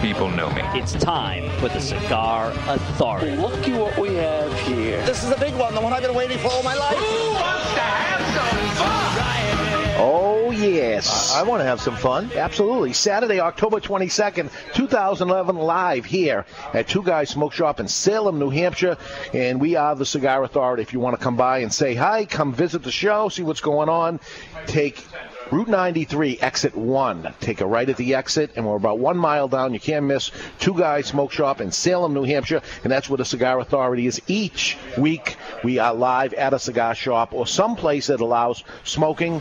People know me. It's time for the Cigar Authority. Look at what we have here. This is a big one, the one I've been waiting for all my life. Who wants to have some fun? Oh, yes. I, I want to have some fun. Absolutely. Saturday, October 22nd, 2011, live here at Two Guys Smoke Shop in Salem, New Hampshire. And we are the Cigar Authority. If you want to come by and say hi, come visit the show, see what's going on, take Route 93, exit 1. Take a right at the exit, and we're about one mile down. You can't miss Two Guys Smoke Shop in Salem, New Hampshire, and that's where the Cigar Authority is. Each week, we are live at a cigar shop or someplace that allows smoking.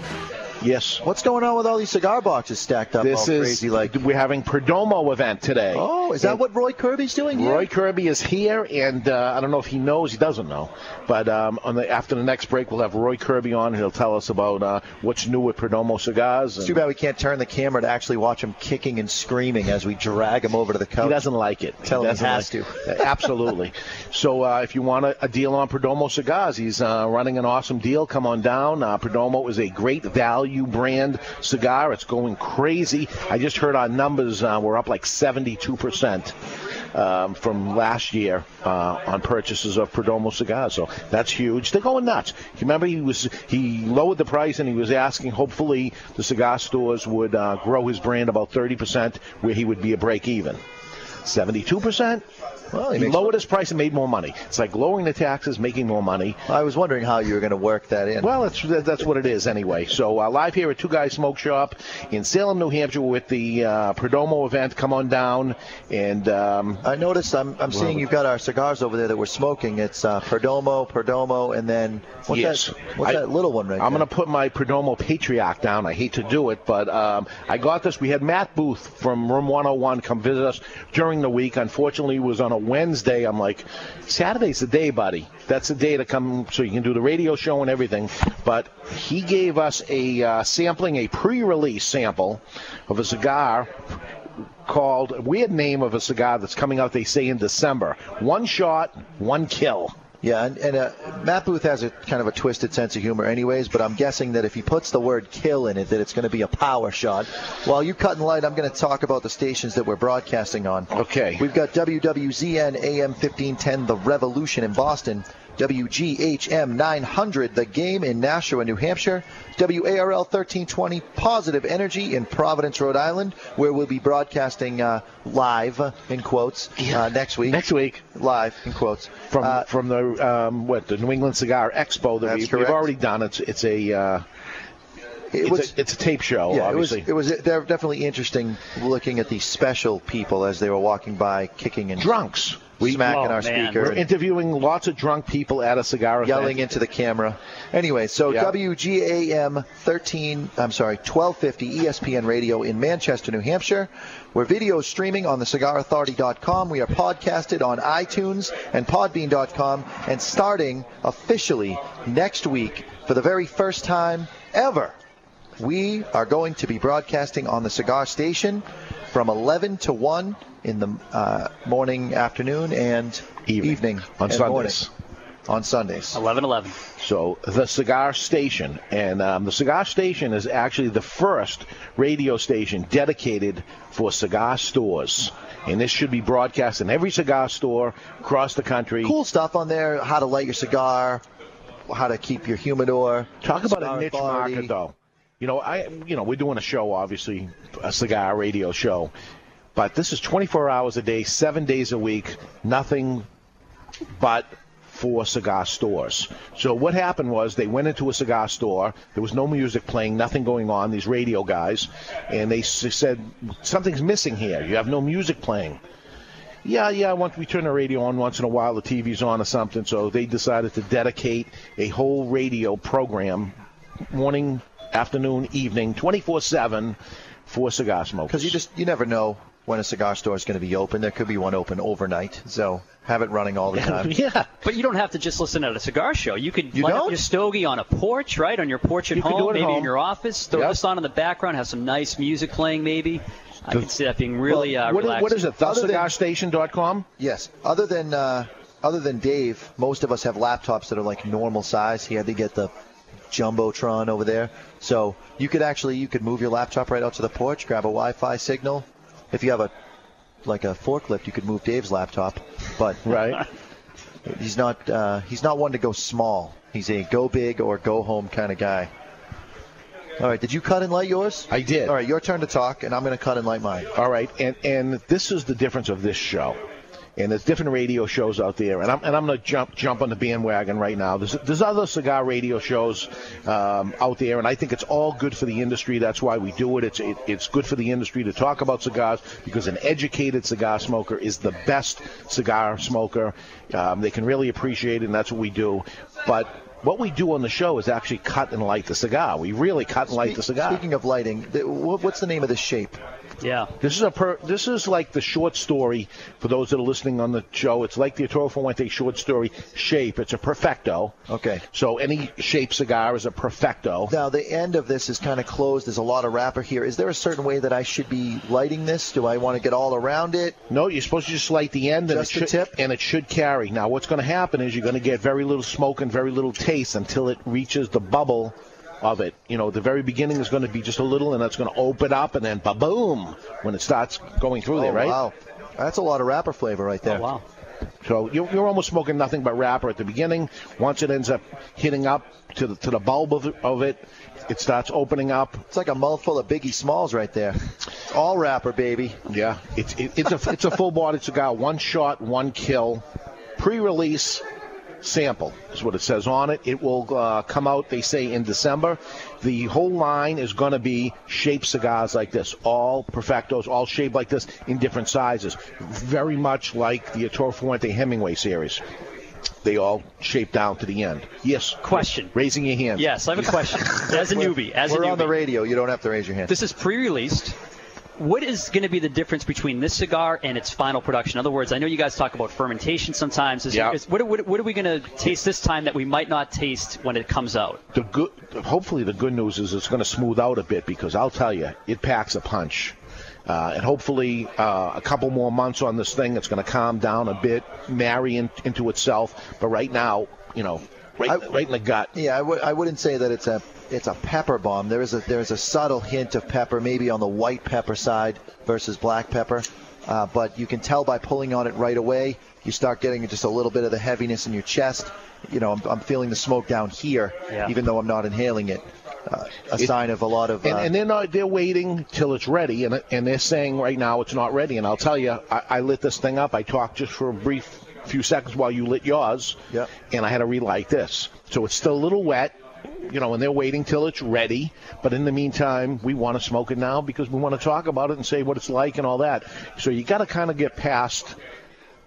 Yes. What's going on with all these cigar boxes stacked up This all is crazy like? we're having Perdomo event today. Oh, is that And what Roy Kirby's doing here? Roy Kirby is here, and uh, I don't know if he knows, he doesn't know. But um, on the, after the next break, we'll have Roy Kirby on, and he'll tell us about uh, what's new with Perdomo cigars. It's too bad we can't turn the camera to actually watch him kicking and screaming as we drag him over to the couch. He doesn't like it. Tell him he has like- Absolutely. So uh, if you want a, a deal on Perdomo cigars, he's uh, running an awesome deal. Come on down. Uh, Perdomo is a great value brand cigar. It's going crazy. I just heard our numbers. Uh, we're up like 72%. Um, from last year uh, on purchases of Perdomo cigars, so that's huge. They're going nuts. Remember he was he lowered the price and he was asking. Hopefully, the cigar stores would uh, grow his brand about 30%, where he would be a break even. 72%. Well, he, he lowered his price and made more money. It's like lowering the taxes, making more money. I was wondering how you were going to work that in. Well, that's that's what it is anyway. So uh, live here at Two Guys Smoke Shop in Salem, New Hampshire, with the uh, Perdomo event. Come on down, and um, I noticed I'm, I'm seeing you've got our cigars over there that we're smoking. It's uh, Perdomo, Perdomo, and then what's yes, that? What's I- that little one right there. I'm going to put my Perdomo Patriarch down. I hate to do it, but um, I got this. We had Matt Booth from Room 101 come visit us during the week. Unfortunately, it was on a Wednesday. I'm like, Saturday's the day, buddy. That's the day to come so you can do the radio show and everything. But he gave us a uh, sampling, a pre-release sample of a cigar called weird name of a cigar that's coming out. They say in December. One shot, one kill. Yeah, and, and uh, Matt Booth has a kind of a twisted sense of humor, anyways. But I'm guessing that if he puts the word "kill" in it, that it's going to be a power shot. While you cut and light, I'm going to talk about the stations that we're broadcasting on. Okay. We've got WWZN AM 1510, The Revolution in Boston. WGHM 900, The Game in Nashua, New Hampshire. WARL 1320, Positive Energy in Providence, Rhode Island, where we'll be broadcasting uh, live, in quotes, uh, next week. Next week. Live, in quotes. from Uh, from the um, what the New England Cigar Expo that we, we've already done. It's it's a uh, It it's, was- a, it's a tape show. Yeah, it was, obviously. it was. They're definitely interesting looking at these special people as they were walking by, kicking and drunks. Smacking Oh, our man. speaker, We're interviewing lots of drunk people at a cigar event. yelling into the camera. Anyway, so Yeah. WGAM 13, I'm sorry, 1250 ESPN Radio in Manchester, New Hampshire. We're video streaming on the cigarauthority.com. We are podcasted on iTunes and podbean.com and starting officially next week for the very first time ever. We are going to be broadcasting on the Cigar Station from 11 to 1 in the uh, morning, afternoon, and Evening. On and morning. Sundays. On Sundays. 11 11. So the Cigar Station, and um, the Cigar Station is actually the first radio station dedicated for cigar stores. And this should be broadcast in every cigar store across the country. Cool stuff on there. How to light your cigar, how to keep your humidor. Talk about a niche Authority. market, though. You know, I you know we're doing a show, obviously, a cigar radio show, but this is 24 hours a day, seven days a week, nothing but for cigar stores. So what happened was they went into a cigar store. There was no music playing, nothing going on. These radio guys, and they said something's missing here. You have no music playing. Yeah, yeah. Once we turn the radio on once in a while, the TV's on or something. So they decided to dedicate a whole radio program, morning, afternoon, evening, 24/7, for cigar smokers. Because you just you never know when a cigar store is going to be open. There could be one open overnight, so have it running all the time. yeah. But you don't have to just listen at a cigar show. You could You light don't? your stogie on a porch, right? On your porch at You home, do at maybe in your office. Throw Yep. this on in the background, have some nice music playing, maybe. I can see that being really uh, What is, relaxing. what is it? Other TheCigarStation.com? Yes. Other than uh, other than Dave, most of us have laptops that are like normal size. He had to get the jumbotron over there, so you could actually you could move your laptop right out to the porch, grab a Wi-Fi signal. If you have a like a forklift, you could move Dave's laptop, but Right. he's not uh, he's not one to go small. He's a go big or go home kind of guy. All right, did you cut and light yours? I did. All right, your turn to talk, and I'm going to cut and light mine. All right, and and this is the difference of this show. And there's different radio shows out there, and I'm and I'm gonna jump jump on the bandwagon right now. There's there's other cigar radio shows um, out there, and I think it's all good for the industry. That's why we do it. It's it, it's good for the industry to talk about cigars because an educated cigar smoker is the best cigar smoker. Um, they can really appreciate it, and that's what we do. But what we do on the show is actually cut and light the cigar. We really cut and light the cigar. Speaking of lighting, what's the name of this shape? Yeah. This is a per, this is like the short story for those that are listening on the show. It's like the Arturo Fuente short story shape. It's a perfecto. Okay. So any shape cigar is a perfecto. Now the end of this is kind of closed. There's a lot of wrapper here. Is there a certain way that I should be lighting this? Do I want to get all around it? No, you're supposed to just light the end and Just it the should, tip? and it should carry. Now what's going to happen is you're going to get very little smoke and very little taste until it reaches the bubble of it. You know, the very beginning is going to be just a little, and that's going to open up, and then ba-boom when it starts going through there, oh, right? Wow, that's a lot of wrapper flavor right there. Oh, wow. So you're, you're almost smoking nothing but wrapper at the beginning. Once it ends up hitting up to the, to the bulb of, of it, it starts opening up. It's like a mouthful of Biggie Smalls right there. All wrapper, baby. Yeah, it's it, it's a it's a full bodied cigar. One shot, one kill, pre-release sample is what it says on it. It will uh, come out, they say, in December. The whole line is going to be shaped cigars like this, all perfectos, all shaped like this in different sizes, very much like the Arturo Fuente Hemingway series. They all shape down to the end. Yes. Question. Raising your hand. Yes, I have a question. As a newbie, as We're a newbie. on the radio. You don't have to raise your hand. This is pre-released. What is going to be the difference between this cigar and its final production? In other words, I know you guys talk about fermentation sometimes. Is, Yeah. is- what, what, what are we going to taste this time that we might not taste when it comes out? The good, hopefully, the good news is it's going to smooth out a bit because I'll tell you, it packs a punch. Uh, and hopefully, uh, a couple more months on this thing, it's going to calm down a bit, marry in, into itself. But right now, you know, right, I- right in the gut. Yeah, I w- I wouldn't say that it's a it's a pepper bomb. There is a there's a subtle hint of pepper, maybe on the white pepper side versus black pepper. Uh, but you can tell by pulling on it right away. You start getting just a little bit of the heaviness in your chest. You know, I'm, I'm feeling the smoke down here, Yeah. even though I'm not inhaling it. Uh, a It- sign of a lot of. Uh, And, and they're not, they're waiting till it's ready, and and they're saying right now it's not ready. And I'll tell you, I, I lit this thing up. I talked just for a brief few seconds while you lit yours, Yep. and I had to relight this. So it's still a little wet, you know, and they're waiting till it's ready. But in the meantime, we want to smoke it now because we want to talk about it and say what it's like and all that. So you got to kind of get past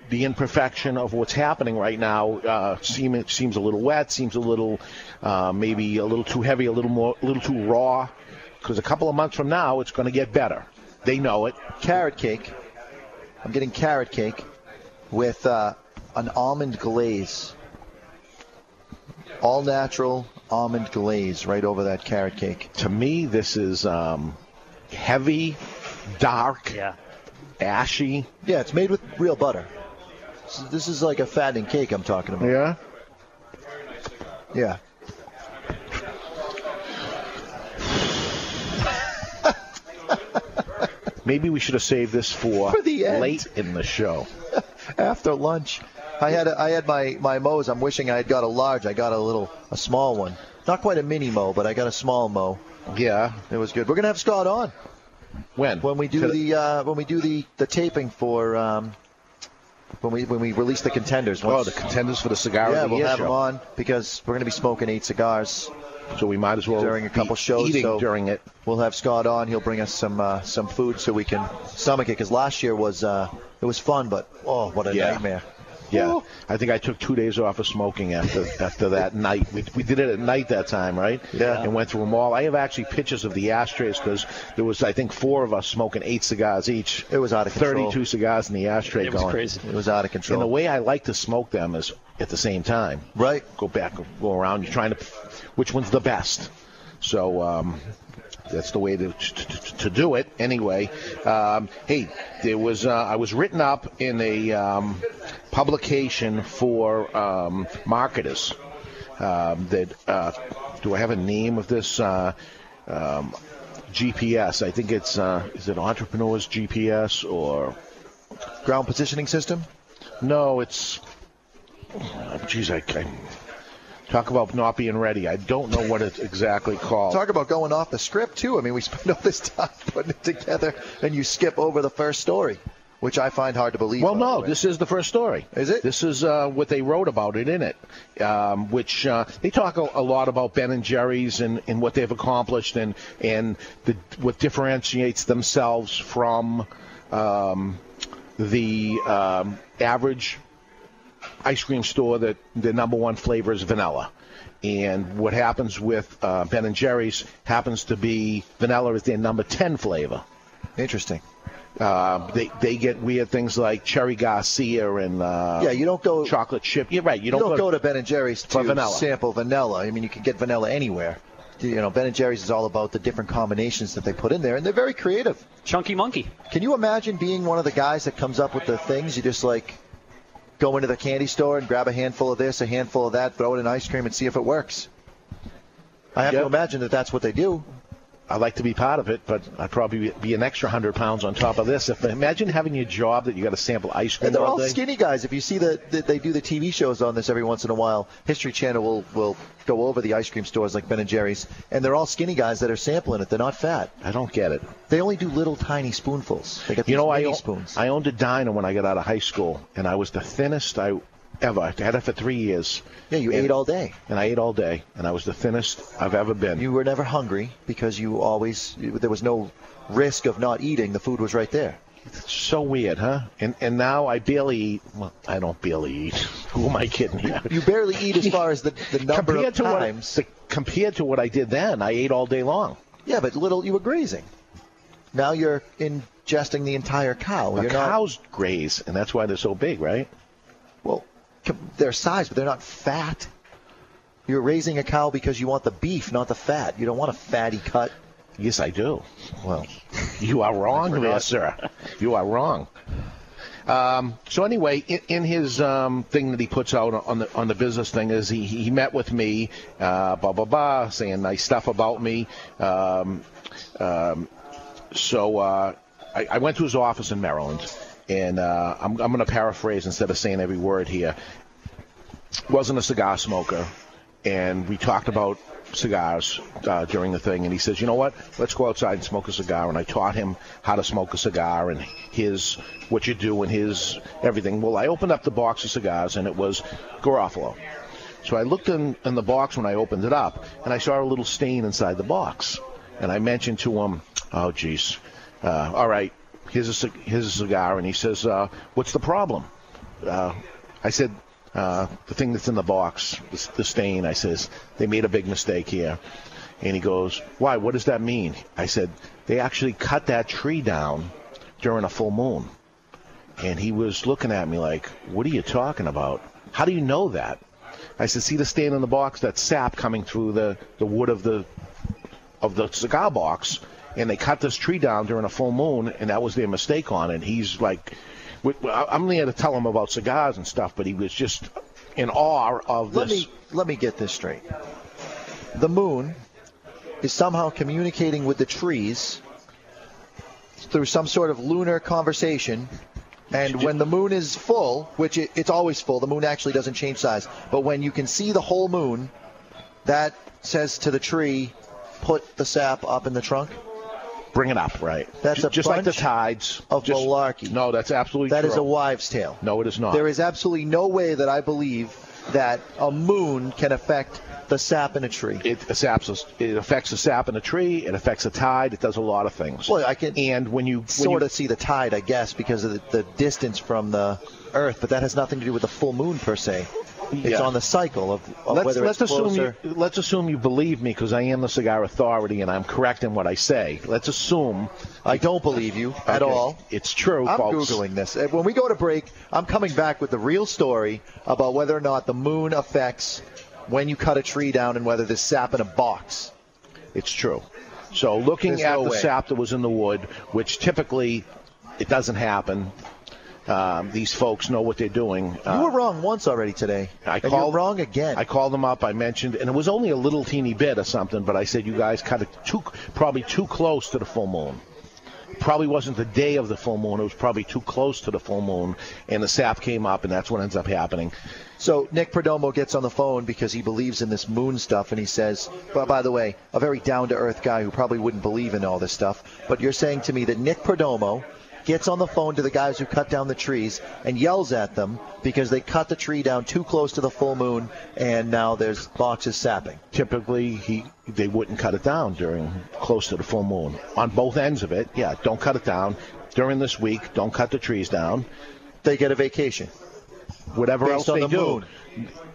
the imperfection of what's happening right now. Uh, seem, it seems a little wet, seems a little uh, maybe a little too heavy, a little more, a little too raw. Because a couple of months from now, it's going to get better. They know it. carrot cake. I'm getting carrot cake with uh, an almond glaze. All natural almond glaze right over that carrot cake. To me, this is um, heavy, dark, Yeah. ashy. Yeah, it's made with real butter. This is, this is like a fattening cake I'm talking about. Yeah. Yeah. Maybe we should have saved this for, For the end. late in the show. After lunch, I had a, I had my my mows. I'm wishing I had got a large. I got a little a small one. Not quite a mini mow, but I got a small mow. Yeah. It was good. We're gonna have Scott on When? when we do Today? the uh, when we do the, the taping for um, when we when we release the contenders. Oh, Once- the contenders for the cigar yeah, of the we'll have show. him on because we're going to be smoking eight cigars So we might as well during a couple shows. so during it. We'll have Scott on. He'll bring us some uh, some food so we can stomach it. Because last year was uh, it was fun, but oh, what a Yeah. nightmare! Yeah, I think I took two days off of smoking after after that night. We, we did it at night that time, right? Yeah. And went through them all. I have actually pictures of the ashtrays because there was, I think, four of us smoking eight cigars each. It was out of control. Thirty-two cigars in the ashtray going. It was going. crazy. It was out of control. And the way I like to smoke them is at the same time. Right. Go back, go around. You're trying to, which one's the best? So um, that's the way to, to, to do it. Anyway, um, hey, there was uh, I was written up in a um, publication for um, marketers. Um, that uh, do I have a name of this? Uh, um, GPS. I think it's uh, is it Entrepreneurs GPS or Ground positioning system? no? It's geez, I, I talk about not being ready. I don't know what it's exactly called. Talk about going off the script, too. I mean, we spend all this time putting it together, and you skip over the first story, which I find hard to believe. Well, no, this is the first story. Is it? This is uh, what they wrote about it in it, um, which uh, they talk a, a lot about Ben and Jerry's and, and what they've accomplished and and the, what differentiates themselves from um, the um, average ice cream store that the number one flavor is vanilla. And what happens with uh, Ben and Jerry's happens to be vanilla is their number 10 flavor. Interesting. Uh, they they get weird things like cherry Garcia and uh, Yeah, you don't go. chocolate chip. You're right. You You don't, don't go to Ben and Jerry's to vanilla. sample vanilla. I mean, you can get vanilla anywhere. You know, Ben and Jerry's is all about the different combinations that they put in there, and they're very creative. Chunky Monkey. Can you imagine being one of the guys that comes up with the things? You just like go into the candy store and grab a handful of this, a handful of that, throw it in ice cream, and see if it works. I have Yep. to imagine that that's what they do. I'd like to be part of it, but I'd probably be an extra hundred pounds on top of this. If imagine having your job that you got to sample ice cream And they're all all skinny guys. If you see that that they do the TV shows on this every once in a while, History Channel will will go over the ice cream stores like Ben and Jerry's, and they're all skinny guys that are sampling it. They're not fat. I don't get it. They only do little tiny spoonfuls. They get You know, I mini o- spoons. I owned a diner when I got out of high school, and I was the thinnest I ever. I had it for three years. yeah, you and, ate all day. and I ate all day, and I was the thinnest I've ever been. You were never hungry because you always there was no risk of not eating. The food was right there. so weird, huh? And and now I barely eat. Well, I don't barely eat. Who am I kidding here? You barely eat as far as the, the number compared of to times. what the, compared to what I did then, I ate all day long. Yeah, but little you were grazing. Now you're ingesting the entire cow. You're not cows graze, and that's why they're so big, right? Well. size, but they're not fat. You're raising a cow because you want the beef, not the fat. You don't want a fatty cut. Yes, I do. Well, You are wrong there, sir. You are wrong. Um, so anyway, in, in his um, thing that he puts out on the on the business thing is he he met with me, uh, blah blah blah, saying nice stuff about me. Um, um, so uh, I, I went to his office in Maryland, and uh, I'm I'm going to paraphrase instead of saying every word here. Wasn't a cigar smoker, and we talked about cigars uh, during the thing, and he says, "You know what? Let's go outside and smoke a cigar." And I taught him how to smoke a cigar and his what you do and his everything. Well, I opened up the box of cigars, and it was Garofalo. So I looked in, in the box when I opened it up, and I saw a little stain inside the box. And I mentioned to him, "Oh, geez, uh, all right, here's a here's a cigar," and he says, uh, "What's the problem?" Uh, I said, uh, "The thing that's in the box, the, the stain." I says, "They made a big mistake here." And he goes, "Why? What does that mean?" I said, "They actually cut that tree down during a full moon." And he was looking at me like, "What are you talking about? How do you know that?" I said, "See the stain in the box? that sap coming through the, the wood of the of the cigar box, and they cut this tree down during a full moon, and that was their mistake on it." He's like, "I'm there to tell him about cigars and stuff," but he was just in awe of let this. me let me get this straight. The moon is somehow communicating with the trees through some sort of lunar conversation. And when the moon is full, which it, it's always full, the moon actually doesn't change size. But when you can see the whole moon, that says to the tree, put the sap up in the trunk. Bring it up, right? That's a just like the tides of malarkey. No, that's absolutely That true. is a wives' tale. No, it is not. There is absolutely no way that I believe that a moon can affect the sap in a tree. It, saps, it affects the sap in a tree. It affects the tide. It does a lot of things. Well, I can and when you when sort you, of see the tide, I guess, because of the, the distance from the Earth, but that has nothing to do with the full moon per se. It's Yeah. on the cycle of, of let's, whether let's it's assume closer. you, let's assume you believe me because I am the cigar authority and I'm correct in what I say. Let's assume I don't believe you at Okay. all. It's true, I'm folks. googling this. Uh, When we go to break, I'm coming back with the real story about whether or not the moon affects when you cut a tree down and whether there's sap in a box. It's true. So looking There's at no the way. sap that was in the wood, which typically it doesn't happen. Um, these folks know what they're doing. Uh, you were wrong once already today. I called wrong again. I called them up. I mentioned, and it was only a little teeny bit or something. But I said you guys kind of too, probably too close to the full moon. Probably wasn't the day of the full moon. It was probably too close to the full moon, and the sap came up, and that's what ends up happening. So Nick Perdomo gets on the phone because he believes in this moon stuff, and he says, "But by the way, a very down-to-earth guy who probably wouldn't believe in all this stuff." But you're saying to me that Nick Perdomo gets on the phone to the guys who cut down the trees and yells at them because they cut the tree down too close to the full moon, and now there's boxes sapping. Typically, he they wouldn't cut it down during close to the full moon on both ends of it. Yeah, don't cut it down during this week. Don't cut the trees down. They get a vacation. Whatever Based else on they the do, moon.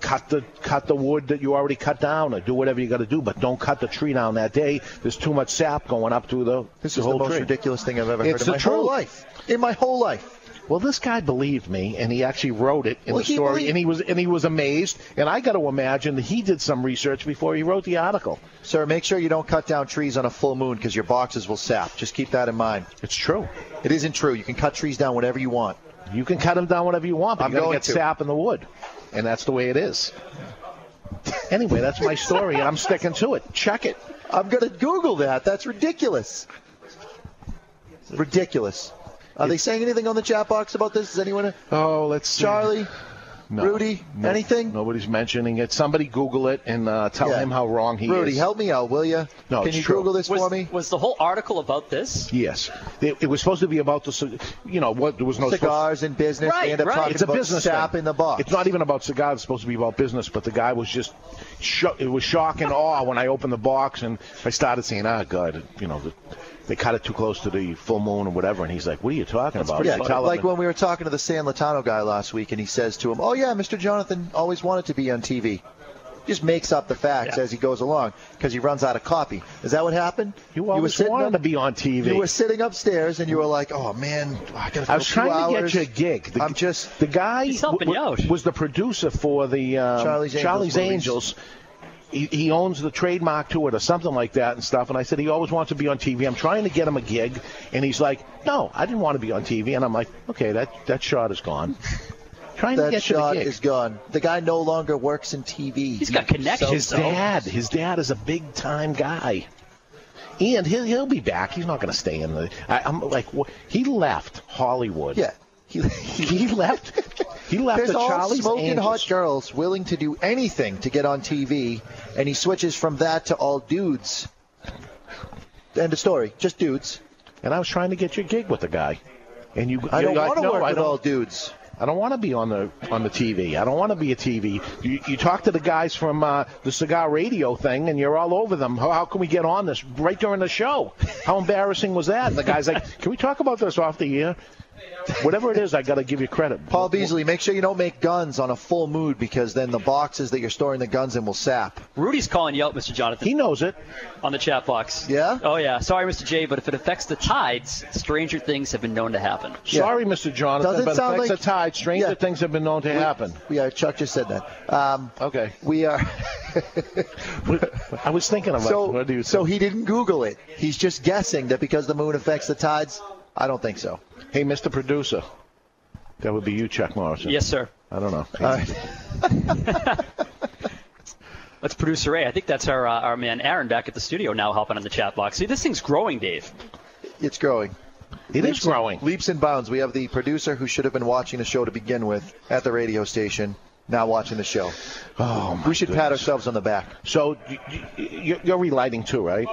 Cut the cut the wood that you already cut down, or do whatever you got to do. But don't cut the tree down that day. There's too much sap going up through the, This the is the most tree. ridiculous thing I've ever It's heard in my whole life. In my whole life. Well, this guy believed me, and he actually wrote it in Well, the story, believed- and he was and he was amazed. And I got to imagine that he did some research before he wrote the article. Sir, make sure you don't cut down trees on a full moon because your boxes will sap. Just keep that in mind. It's true. It isn't true. You can cut trees down whenever you want. You can cut them down whatever you want, but I'm you got to get sap in the wood, and that's the way it is. Anyway, that's my story, and I'm sticking to it. Check it. I'm going to Google that. That's ridiculous. Ridiculous. Are they saying anything on the chat box about this? Is anyone? Oh, let's see. Charlie? No. Rudy? No- Anything? Nobody's mentioning it. Somebody Google it and uh, tell Yeah. him how wrong he Rudy, is. Rudy, help me out, will you? No, Can it's you true. Google this Was, for me? was the whole article about this? Yes, it, it was supposed to be about the, you know, what there was no Cigars and business. Right, they end up right. talking It's a about business sap thing. in the box. It's not even about cigars. It's supposed to be about business. But the guy was just, sho- it was shock and awe when I opened the box and I started saying, "Ah, God, you know, the, they cut it too close to the full moon or whatever." And he's like, "What are you talking about?" Yeah, I tell like when we were talking to the San Lotano guy last week, and he says to him, "Oh yeah, Mr. Jonathan always wanted to be on TV." Just makes up the facts Yeah. as he goes along because he runs out of copy. Is that what happened? you were always sitting wanted up- to be on TV. You were sitting upstairs and you were like, "Oh man, I, gotta I was trying to hours. get you a gig. The, I'm just the guy He's w- was the producer for the um, Charlie's Angels Charlie's movies. Angels. He, he owns the trademark to it or something like that and stuff. And I said he always wants to be on TV. I'm trying to get him a gig, and he's like, "No, I didn't want to be on TV." And I'm like, "Okay, that that shot is gone." trying to that get you the gig. is gone. The guy no longer works in TV. He's got connections. his though. dad, his dad is a big time guy. And he'll, he'll be back. He's not going to stay in the. I, I'm like, wh- he left Hollywood. Yeah. He, he left. He left There's the all Charlie's smoking Angels. hot girls willing to do anything to get on TV, and he switches from that to all dudes. End of story. Just dudes. And I was trying to get you a gig with the guy, and you. I don't want to no, work I with all dudes. I don't want to be on the on the TV. I don't want to be a TV. You, you talk to the guys from uh, the cigar radio thing, and you're all over them. How, how can we get on this right during the show? How embarrassing was that? And the guy's like, "Can we talk about this off the air?" Whatever it is, I got to give you credit. Paul Beasley, make sure you don't make guns on a full mood because then the boxes that you're storing the guns in will sap. Rudy's calling you out, Mr. Jonathan, He knows it. on the chat box. Yeah? Oh, yeah. Sorry, Mr. J, but if it affects the tides, stranger things have been known to happen. Sorry, Mr. Jonathan, Does it but sound affects like- the tide. Stranger Yeah. things have been known to happen. Yeah, Chuck just said that. Um, Okay. we are. I was thinking about so, what do you so he didn't Google it. He's just guessing that because the moon affects the tides. I don't think so. Hey, Mr. Producer. That would be you, Chuck Morrison. Yes, sir. I don't know. All right. That's producer Ray. I think that's our uh, our man Aaron back at the studio now helping on the chat box. See, this thing's growing, Dave. It's growing. It is Leaps and- growing. leaps and bounds. We have the producer who should have been watching the show to begin with at the radio station, now watching the show. Oh, we should pat ourselves on the back. So y- y- you're, you're relighting too, right?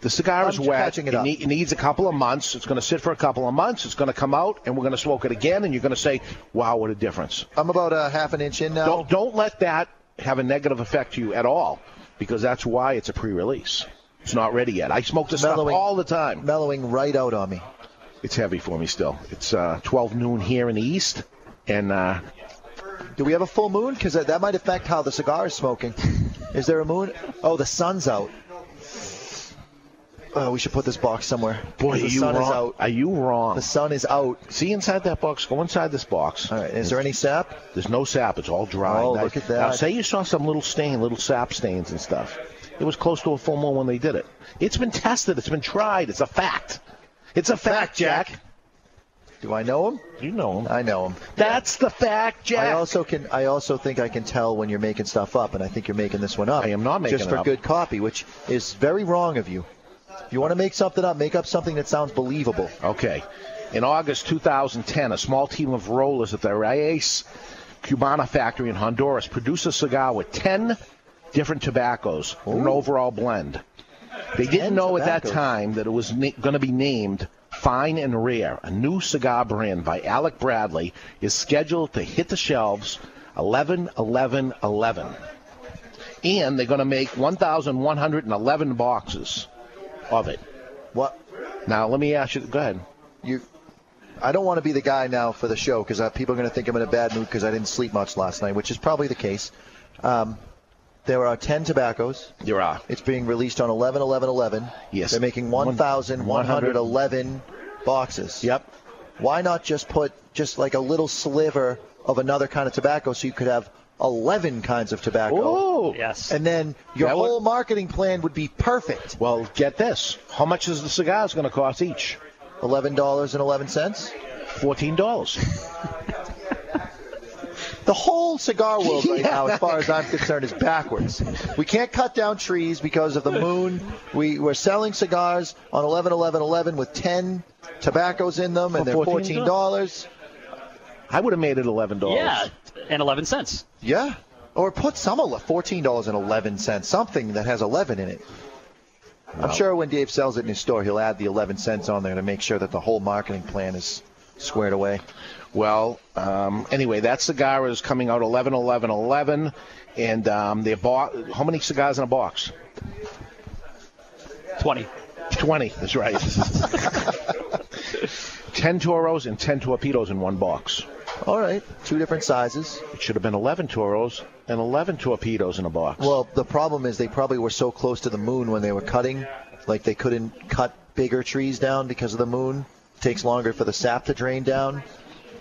The cigar is I'm wet. it need- it needs a couple of months. It's going to sit for a couple of months. It's going to come out, and we're going to smoke it again, and you're going to say, "Wow, what a difference!" I'm about a half an inch in now. Don't don't let that have a negative effect to you at all, because that's why it's a pre-release. It's not ready yet. I smoke this stuff Mellowing- all the time. Mellowing right out on me. It's heavy for me still. It's uh, 12 noon here in the east, and uh, Do we have a full moon? Because that, that might affect how the cigar is smoking. Is there a moon? Oh, the sun's out. Oh, we should put this box somewhere. boy, the are you sun is wrong? out. Are you wrong? The sun is out. See inside that box. Go inside this box. All right. Is there any sap? There's no sap. It's all dry. Oh, Now- look at that. Now, say you saw some little stain, little sap stains and stuff. It was close to a full moon when they did it. It's been tested. It's been tried. It's a fact. It's a fact, Jack. Do I know him? You know him. I know him. That's the fact, Jack. I also can. I also think I can tell when you're making stuff up, and I think you're making this one up. I am not making it up. just for up. good copy, which is very wrong of you. If you want to make something up, make up something that sounds believable. Okay. In August 2010, a small team of rollers at the Raices Cubanas factory in Honduras produced a cigar with 10 different tobaccos, in an overall blend. They didn't know at that time that it was na- going to be named Fine and Rare. A new cigar brand by Alec Bradley is scheduled to hit the shelves 11 11 11. And they're going to make 1,111 boxes of it. What Now, let me ask you. Go ahead. you? I don't want to be the guy now for the show because people are going to think I'm in a bad mood because I didn't sleep much last night, which is probably the case. Um, there are 10 tobaccos. There are. It's being released on 11 11 11. Yes. They're making 1,111 boxes. Yep. Why not just put just like a little sliver of another kind of tobacco so you could have 11 kinds of tobacco? Oh. Yes. And then your That would- whole marketing plan would be perfect. Well, get this. How much is the cigars going to cost each? $11.11. Fourteen dollars. The whole cigar world right Yeah. now, as far as I'm concerned, is backwards. We can't cut down trees because of the moon. We, we're selling cigars on 11 11 11 with 10 tobaccos in them, and For they're $14. $14. I would have made it eleven dollars. Yeah, and 11 cents. Yeah. Or put some ele- $14.11, something that has 11 in it. I'm sure when Dave sells it in his store, he'll add the 11 cents on there to make sure that the whole marketing plan is squared away. Well, um, anyway, that cigar is coming out 11 11 11 and um, they bought how many cigars in a box? 20. 20, that's right. 10 toros and 10 torpedoes in one box. All right, two different sizes. It should have been 11 toros and 11 torpedoes in a box. Well, the problem is they probably were so close to the moon when they were cutting, like they couldn't cut bigger trees down because of the moon. It takes longer for the sap to drain down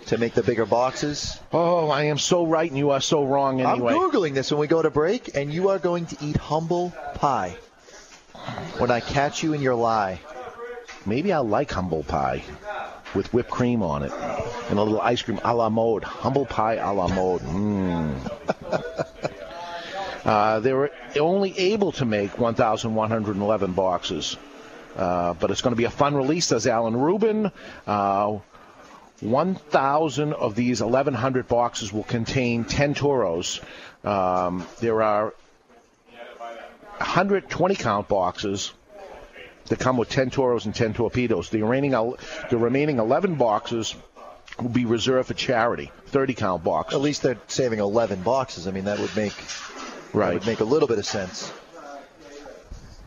to make the bigger boxes. oh, I am so right and you are so wrong anyway. I'm Googling this when we go to break, and you are going to eat humble pie when I catch you in your lie. Maybe I like humble pie with whipped cream on it and a little ice cream a la mode. Humble pie a la mode. Mm. uh, they were only able to make 1,111 boxes, uh, but it's going to be a fun release, says Alan Rubin. Uh, 1,000 of these 1,100 boxes will contain 10 toros. Um, there are 120 count boxes that come with 10 toros and 10 torpedoes. The remaining, the remaining 11 boxes will be reserved for charity. 30 count boxes. At least they're saving 11 boxes. I mean, that would make that right. would make a little bit of sense.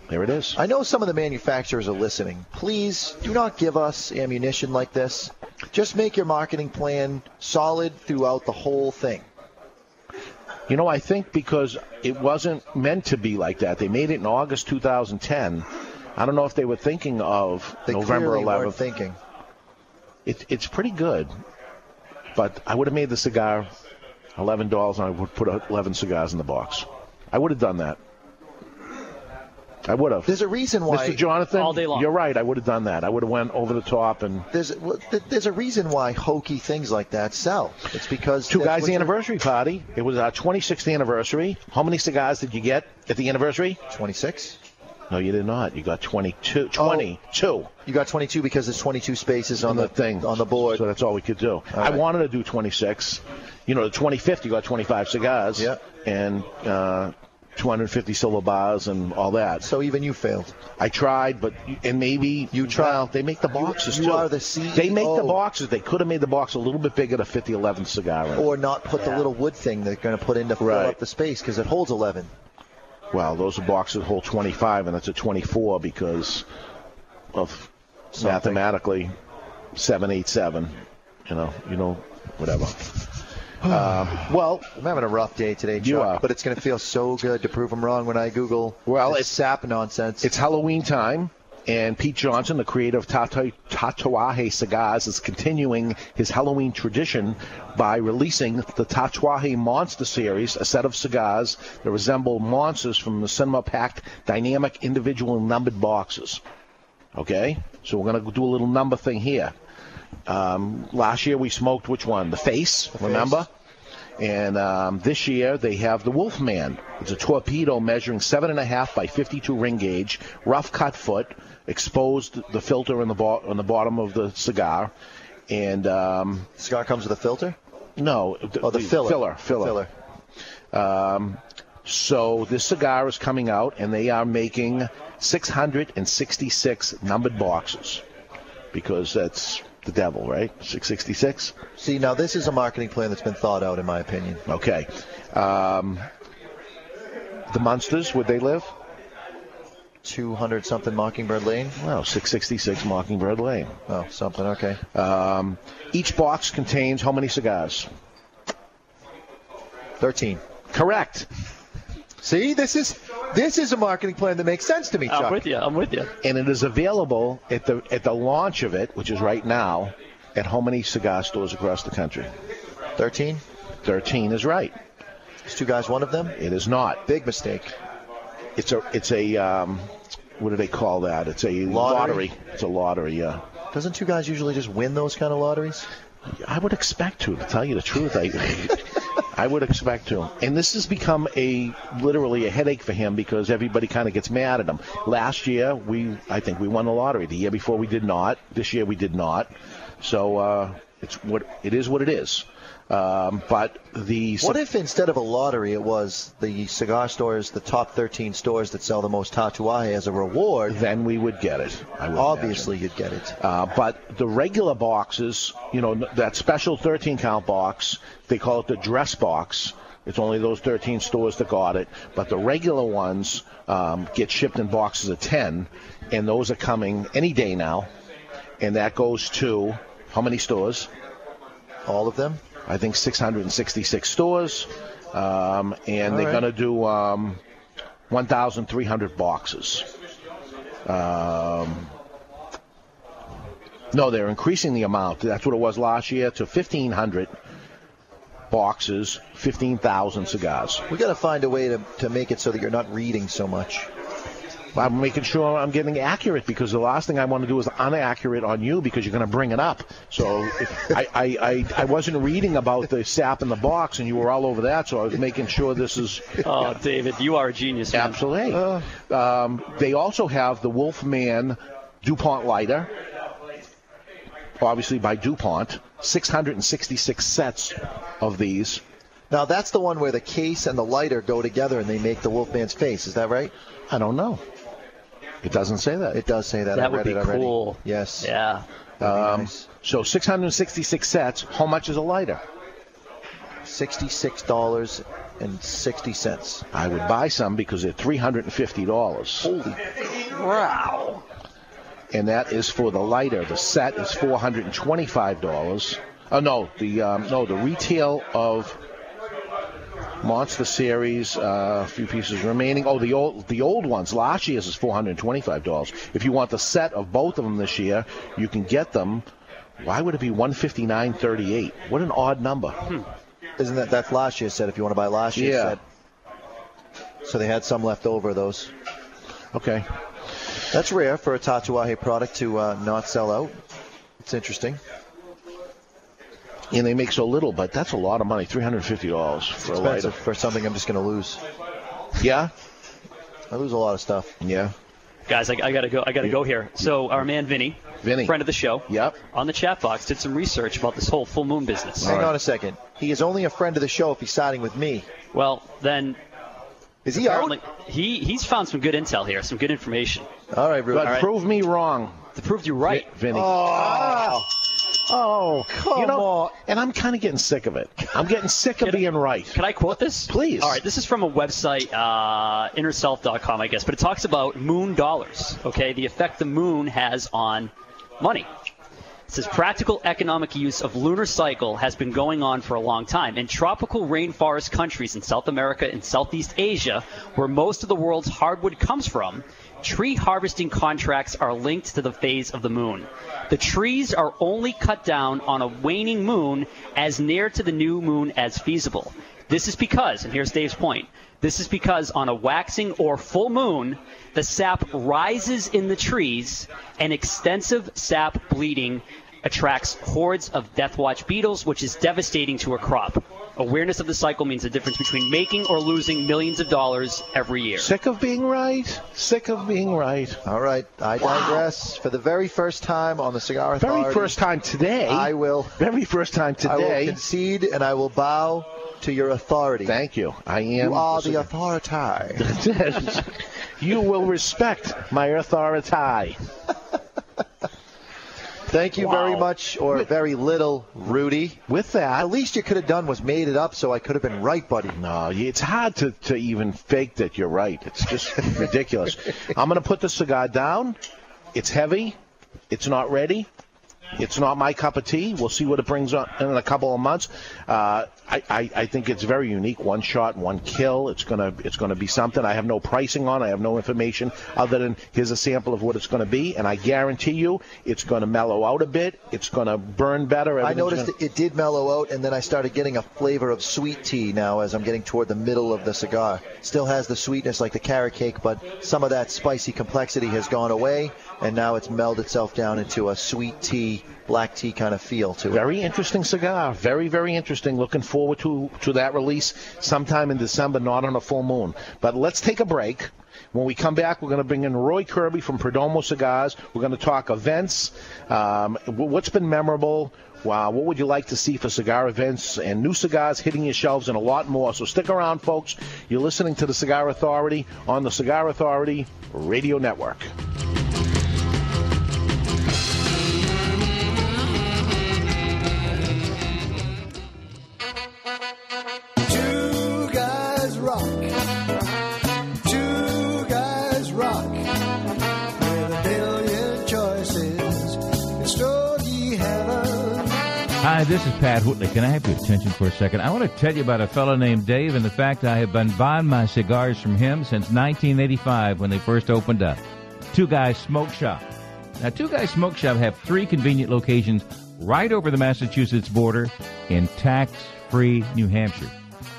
There it is. I know some of the manufacturers are listening. Please do not give us ammunition like this. Just make your marketing plan solid throughout the whole thing. You know, I think because it wasn't meant to be like that. They made it in August 2010. I don't know if they were thinking of They November clearly 11th. weren't thinking. It, it's pretty good, but I would have made the cigar eleven dollars, and I would put 11 cigars in the box. I would have done that. I would have. There's a reason why Mr. Jonathan, All day long. you're right. I would have done that. I would have went over the top and there's there's a reason why hokey things like that sell. It's because two guys' what you're- anniversary party. It was our 26th anniversary. How many cigars did you get at the anniversary? 26. No, you did not. You got 22. 22 You got 22 because there's 22 spaces on on the thing on the board. So that's all we could do. I right. wanted to do 26. You know, the 25th you got 25 cigars. Yeah. And uh, 250 silver bars and all that. So even you failed. I tried, but and maybe You tried. well, they make the boxes you too. are the CEO. They make the boxes. They could have made the box a little bit bigger to fit the 11 cigar in. Or not put the little wood thing they're going to put in to fill Right. up the space because it holds 11. Well, those are boxes hold 25, and it's a 24 because of Something. mathematically 787. You know, you know, whatever. Um, well, I'm having a rough day today, Chuck, but it's going to feel so good to prove them wrong when I Google Well, it's- sap nonsense. it's Halloween time, and Pete Johnson, the creator of Tatu- Tatuaje Cigars, is continuing his Halloween tradition by releasing the Tatuaje Monster Series, a set of cigars that resemble monsters from the cinema packed dynamic individual numbered boxes. Okay? So we're going to do a little number thing here. Um, last year we smoked which one? The face, remember? And um, this year they have the Wolfman. It's a torpedo measuring seven and a half by 52 ring gauge, rough cut foot, exposed the filter in the bo- on the bottom of the cigar, and um, cigar comes with a filter. no, Oh, the filler. filler, filler. Um, so this cigar is coming out, and they are making 666 numbered boxes because that's the devil, right? 666. See, now this is a marketing plan that's been thought out, in my opinion. Okay. Um, the monsters, would they live? 200 something Mockingbird Lane. Well, 666 Mockingbird Lane. Oh, something. Okay. Um, each box contains how many cigars? 13. Correct. See, this is this is a marketing plan that makes sense to me, Chuck. I'm with you. I'm with you. And it is available at the at the launch of it, which is right now, at how many cigar stores across the country? 13. 13 is right. Is two guys one of them? It is not. Big mistake. It's a it's a um, what do they call that? It's a Lottery? It's a lottery. Yeah. Doesn't two guys usually just win those kind of lotteries? I would expect to. To tell you the truth, I I would expect to. And this has become a literally a headache for him because everybody kind of gets mad at him. Last year we I think we won the lottery. The year before we did not. This year we did not. So uh, it's what it is. What it is. Um, but the What if instead of a lottery, it was the cigar stores, the top 13 stores that sell the most tatuaje as a reward? then we would get it. Would Obviously, you'd get it. Uh, but the regular boxes, you know, that special 13 count box, they call it the dress box. It's only those 13 stores that got it. But the regular ones um, get shipped in boxes of 10, and those are coming any day now. And that goes to how many stores? All of them? I think 666 stores. Um, and All they're right. going to do um, 1,300 boxes. Um, no, they're increasing the amount. That's what it was last year to 1,500 boxes, 15,000 cigars. We got to find a way to, to make it so that you're not reading so much. I'm making sure I'm getting accurate because the last thing I want to do is inaccurate on you because you're going to bring it up. So if, I, I, I, I wasn't reading about the sap in the box and you were all over that, so I was making sure this is Oh, David, you are a genius. Man. absolutely. Um, they also have the Wolfman DuPont lighter, obviously by DuPont. 666 sets of these. Now, that's the one where the case and the lighter go together and they make the Wolfman's face. Is that right? I don't know. It doesn't say that. It does say that. I That would be cool. Yes. Yeah. Um, nice. So 666 sets. How much is a lighter? $66.60. I would buy some because they're $350. Holy. Wow. And that is for the lighter. The set is $425. Oh no, the um, no the retail of Monster Series, uh, a few pieces remaining. Oh, the old the old ones. Last year's is four hundred twenty five dollars. If you want the set of both of them this year, you can get them. Why would it be one fifty nine thirty eight? What an odd number. Isn't that that's last year's set if you want to buy last year's Yeah. set? So they had some left over those. Okay. That's rare for a Tatuaje product to uh, not sell out. It's interesting. And they make so little, but that's a lot of money. Three hundred fifty dollars for a lighter. For something I'm just going to lose. Yeah. I lose a lot of stuff. Yeah. Guys, I, I gotta go. I gotta go here. So our man Vinny, Vinny. friend of the show, Yep. on the chat box, did some research about this whole full moon business. Hang on a second. He is only a friend of the show if he's siding with me. Well, then Is he out? apparently he he's found some good intel here, some good information All right, Rudy. But All right. prove me wrong, to prove you right. Vinny. Oh, ah. Oh, Come you know, on. and I'm kind of getting sick of it. I'm getting sick of being right. Can I quote this? Please. All right, this is from a website, uh, innerself.com, I guess, but it talks about moon dollars, okay, the effect the moon has on money. It says practical economic use of lunar cycle has been going on for a long time. In tropical rainforest countries in South America and Southeast Asia, where most of the world's hardwood comes from, tree harvesting contracts are linked to the phase of the moon. The trees are only cut down on a waning moon as near to the new moon as feasible. This is because, and here's Dave's point, this is because on a waxing or full moon, the sap rises in the trees and extensive sap bleeding attracts hordes of death watch beetles, which is devastating to a crop. Awareness of the cycle means the difference between making or losing millions of dollars every year. Sick of being right. Sick of being right. all right. I digress. For the very first time on the Cigar Authority, Very first time today. I will. Very first time today. I will concede and I will bow to your authority. Thank you. I am. you are the authority. you will respect my authority. Thank you Wow. very much, or very little, Rudy. With that, At least you could have done was made it up so I could have been right, buddy. No, it's hard to, to even fake that you're right. It's just ridiculous. I'm going to put the cigar down. It's heavy. It's not ready. It's not my cup of tea. We'll see what it brings on in a couple of months. Uh, I, I, I think it's very unique. One shot, one kill. It's gonna it's gonna be something. I have no pricing on. I have no information other than here's a sample of what it's gonna be, and I guarantee you it's gonna mellow out a bit. It's gonna burn better. I noticed gonna- it did mellow out, and then I started getting a flavor of sweet tea now as I'm getting toward the middle of the cigar. Still has the sweetness like the carrot cake, but some of that spicy complexity has gone away, and now it's melded itself down into a sweet tea, black tea kind of feel to it. Very interesting cigar. Very, very interesting. Looking forward to, to that release sometime in December, not on a full moon. But let's take a break. When we come back, we're going to bring in Roy Kirby from Perdomo Cigars. We're going to talk events, um, what's been memorable, wow, what would you like to see for cigar events, and new cigars hitting your shelves, and a lot more. So stick around, folks. You're listening to the Cigar Authority on the Cigar Authority Radio Network. Rock. Two guys rock. With a billion choices. Heaven. Hi, this is Pat Whitley. Can I have your attention for a second? I want to tell you about a fellow named Dave and the fact I have been buying my cigars from him since 1985 when they first opened up. Two Guys Smoke Shop. Now, Two Guys Smoke Shop have three convenient locations right over the Massachusetts border in tax-free New Hampshire.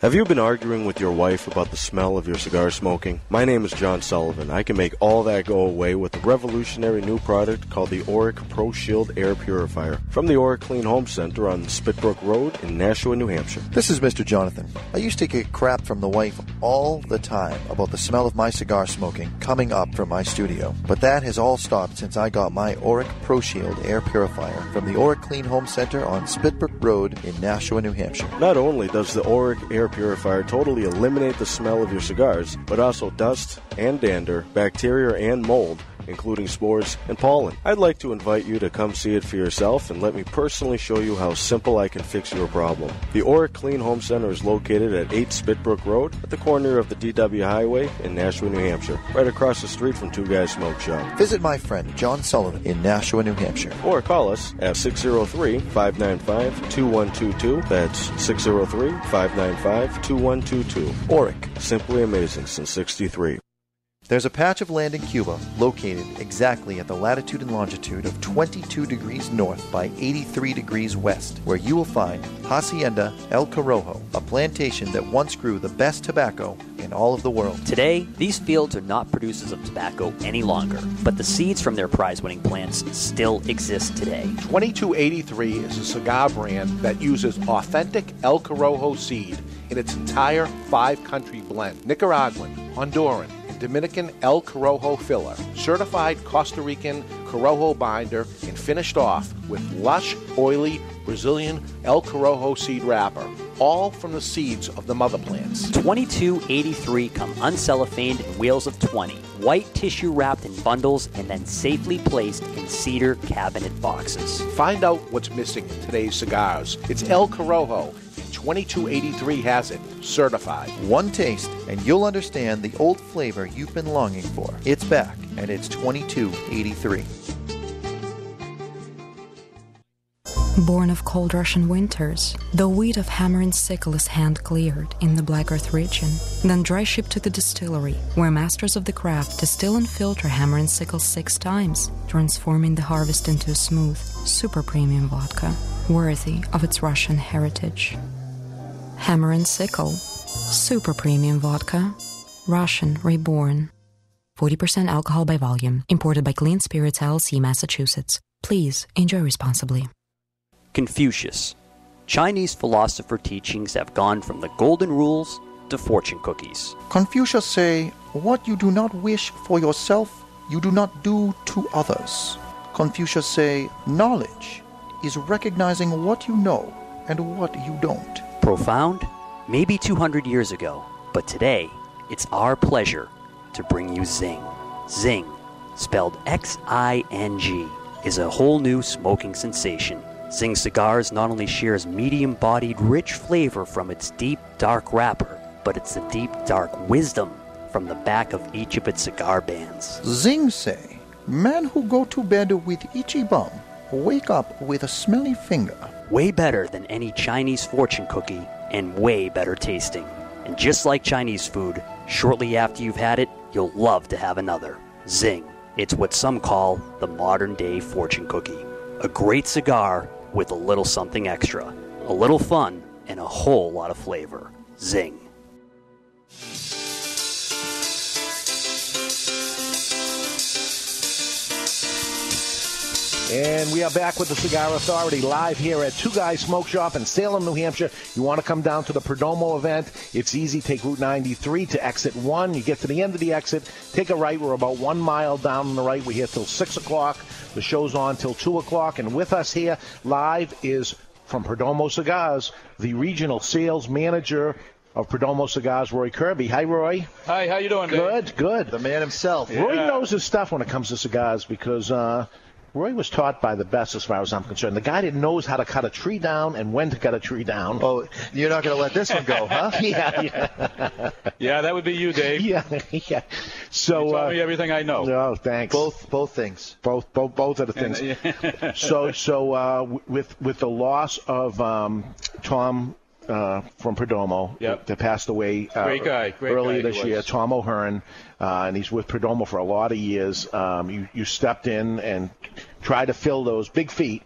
Have you been arguing with your wife about the smell of your cigar smoking? My name is John Sullivan. I can make all that go away with a revolutionary new product called the Auric Pro Shield Air Purifier from the Auric Clean Home Center on Spitbrook Road in Nashua, New Hampshire. This is Mr. Jonathan. I used to get crap from the wife all the time about the smell of my cigar smoking coming up from my studio. But that has all stopped since I got my Auric Pro Shield air purifier from the Auric Clean Home Center on Spitbrook Road in Nashua, New Hampshire. Not only does the Auric Air Purifier totally eliminate the smell of your cigars, but also dust and dander, bacteria and mold including spores and pollen. I'd like to invite you to come see it for yourself and let me personally show you how simple I can fix your problem. The Auric Clean Home Center is located at 8 Spitbrook Road at the corner of the DW Highway in Nashua, New Hampshire, right across the street from Two Guys Smoke Shop. Visit my friend John Sullivan in Nashua, New Hampshire. Or call us at 603 595 2122. That's 603 595 2122. Auric, simply amazing since 63. There's a patch of land in Cuba located exactly at the latitude and longitude of 22 degrees north by 83 degrees west, where you will find Hacienda El Corojo, a plantation that once grew the best tobacco in all of the world. Today, these fields are not producers of tobacco any longer, but the seeds from their prize winning plants still exist today. 2283 is a cigar brand that uses authentic El Corojo seed in its entire five country blend Nicaraguan, Honduran, and Dominican El Corojo filler, certified Costa Rican Corojo binder, and finished off with lush, oily Brazilian El Corojo seed wrapper, all from the seeds of the mother plants. 2283 come uncellophaned in wheels of 20, white tissue wrapped in bundles and then safely placed in cedar cabinet boxes. Find out what's missing in today's cigars. It's El Corojo. And 2283 has it, certified. One taste, and you'll understand the old flavor you've been longing for. It's back, and it's 2283. Born of cold Russian winters, the wheat of hammer and sickle is hand cleared in the Black Earth region, then dry shipped to the distillery, where masters of the craft distill and filter hammer and sickle six times, transforming the harvest into a smooth, super premium vodka, worthy of its Russian heritage. Hammer and sickle, super premium vodka, Russian reborn. 40% alcohol by volume, imported by Clean Spirits LLC, Massachusetts. Please enjoy responsibly. Confucius. Chinese philosopher teachings have gone from the golden rules to fortune cookies. Confucius say, What you do not wish for yourself, you do not do to others. Confucius say, Knowledge is recognizing what you know and what you don't. Profound? Maybe 200 years ago, but today it's our pleasure to bring you Xing. Xing, spelled X I N G, is a whole new smoking sensation. Xing Cigars not only shares medium bodied, rich flavor from its deep, dark wrapper, but it's the deep, dark wisdom from the back of each of its cigar bands. Xing say, Men who go to bed with itchy bum wake up with a smelly finger. Way better than any Chinese fortune cookie, and way better tasting. And just like Chinese food, shortly after you've had it, you'll love to have another. Xing. It's what some call the modern day fortune cookie. A great cigar with a little something extra, a little fun, and a whole lot of flavor. Xing. And we are back with the Cigar Authority live here at Two Guys Smoke Shop in Salem, New Hampshire. You want to come down to the Perdomo event? It's easy. Take Route 93 to exit 1. You get to the end of the exit, take a right. We're about one mile down on the right. We're here till 6 o'clock. The show's on till 2 o'clock. And with us here live is from Perdomo Cigars, the regional sales manager of Perdomo Cigars, Roy Kirby. Hi, Roy. Hi, how you doing, Dave? Good, good. The man himself. Roy knows his stuff when it comes to cigars because uh, Roy was taught by the best, as far as I'm concerned. The guy that knows how to cut a tree down and when to cut a tree down. Oh, you're not going to let this one go, huh? yeah, yeah, Yeah, that would be you, Dave. yeah, yeah. So, You taught uh, me everything I know. no, thanks. Both, both things. both, both, both of the things. so, so uh, with with the loss of um, Tom uh, from Perdomo, Yep. that passed away uh, Great guy, great earlier guy this year. Tom O'Hearn, uh, and he's with Perdomo for a lot of years. Um, you you stepped in and tried to fill those big feet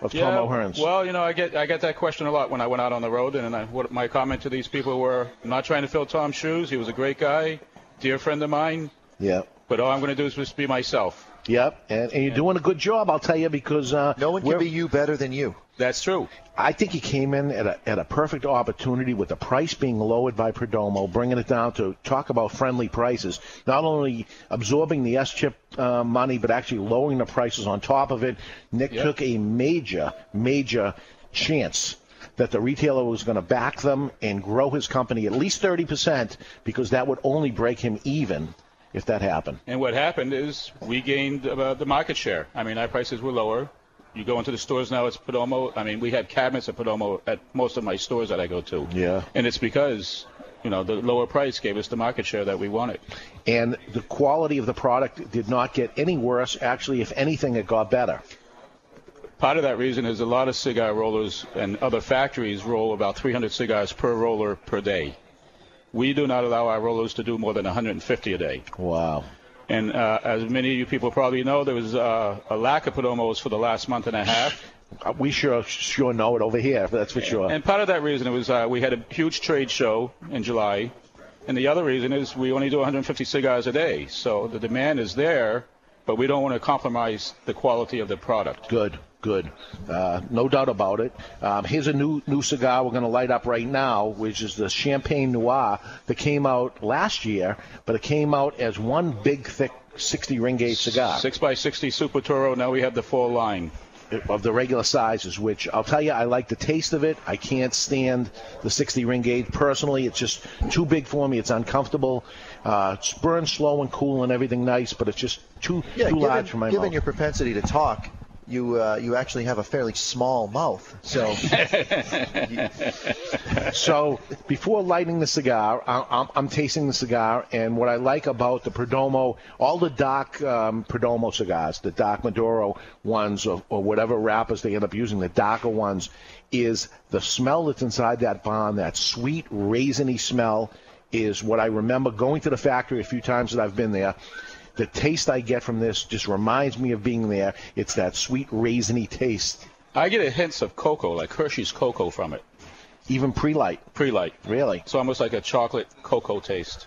of Tom O'Hearn's. Well, you know, I get I get that question a lot when I went out on the road, and I, what my comment to these people were: I'm not trying to fill Tom's shoes. He was a great guy, dear friend of mine. yeah. But all I'm going to do is just be myself. Yep, and, and you're doing a good job, I'll tell you, because uh, No one can be you better than you. That's true. I think he came in at a, at a perfect opportunity with the price being lowered by Perdomo, bringing it down to talk about friendly prices. Not only absorbing the SCHIP uh, money, but actually lowering the prices on top of it. Nick Yep. took a major, major chance that the retailer was going to back them and grow his company at least 30% because that would only break him even if that happened. And what happened is we gained uh, the market share. I mean, our prices were lower. You go into the stores now, it's Perdomo. I mean, we have cabinets at Perdomo at most of my stores that I go to. Yeah. And it's because, you know, the lower price gave us the market share that we wanted. And the quality of the product did not get any worse. Actually, if anything, it got better. Part of that reason is a lot of cigar rollers and other factories roll about 300 cigars per roller per day. We do not allow our rollers to do more than 150 a day. Wow. And uh, as many of you people probably know, there was uh, a lack of Perdomos for the last month and a half. We sure sure know it over here. That's for sure. And part of that reason was uh, we had a huge trade show in July, and the other reason is we only do 150 cigars a day. So the demand is there, but we don't want to compromise the quality of the product. Good, good. Uh, no doubt about it. Um, here's a new new cigar we're going to light up right now, which is the Champagne Noir that came out last year, but it came out as one big, thick 60 ring gauge cigar. 6 by 60 Super Toro, now we have the full line. Of the regular sizes, which I'll tell you, I like the taste of it. I can't stand the 60 ring gauge personally. It's just too big for me. It's uncomfortable. Uh, it burns slow and cool and everything nice, but it's just too Yeah, too given, large for my given mouth. your propensity to talk, you uh, you actually have a fairly small mouth. So so before lighting the cigar, I- I'm, I'm tasting the cigar, and what I like about the Perdomo, all the dark um, Perdomo cigars, the dark Maduro ones, or, or whatever wrappers they end up using, the darker ones, is the smell that's inside that bond, that sweet raisiny smell, is what I remember going to the factory a few times that I've been there. The taste I get from this just reminds me of being there. It's that sweet raisiny taste. I get a hint of cocoa, like Hershey's cocoa from it. Even pre-light. Pre-light. Really? It's almost like a chocolate cocoa taste.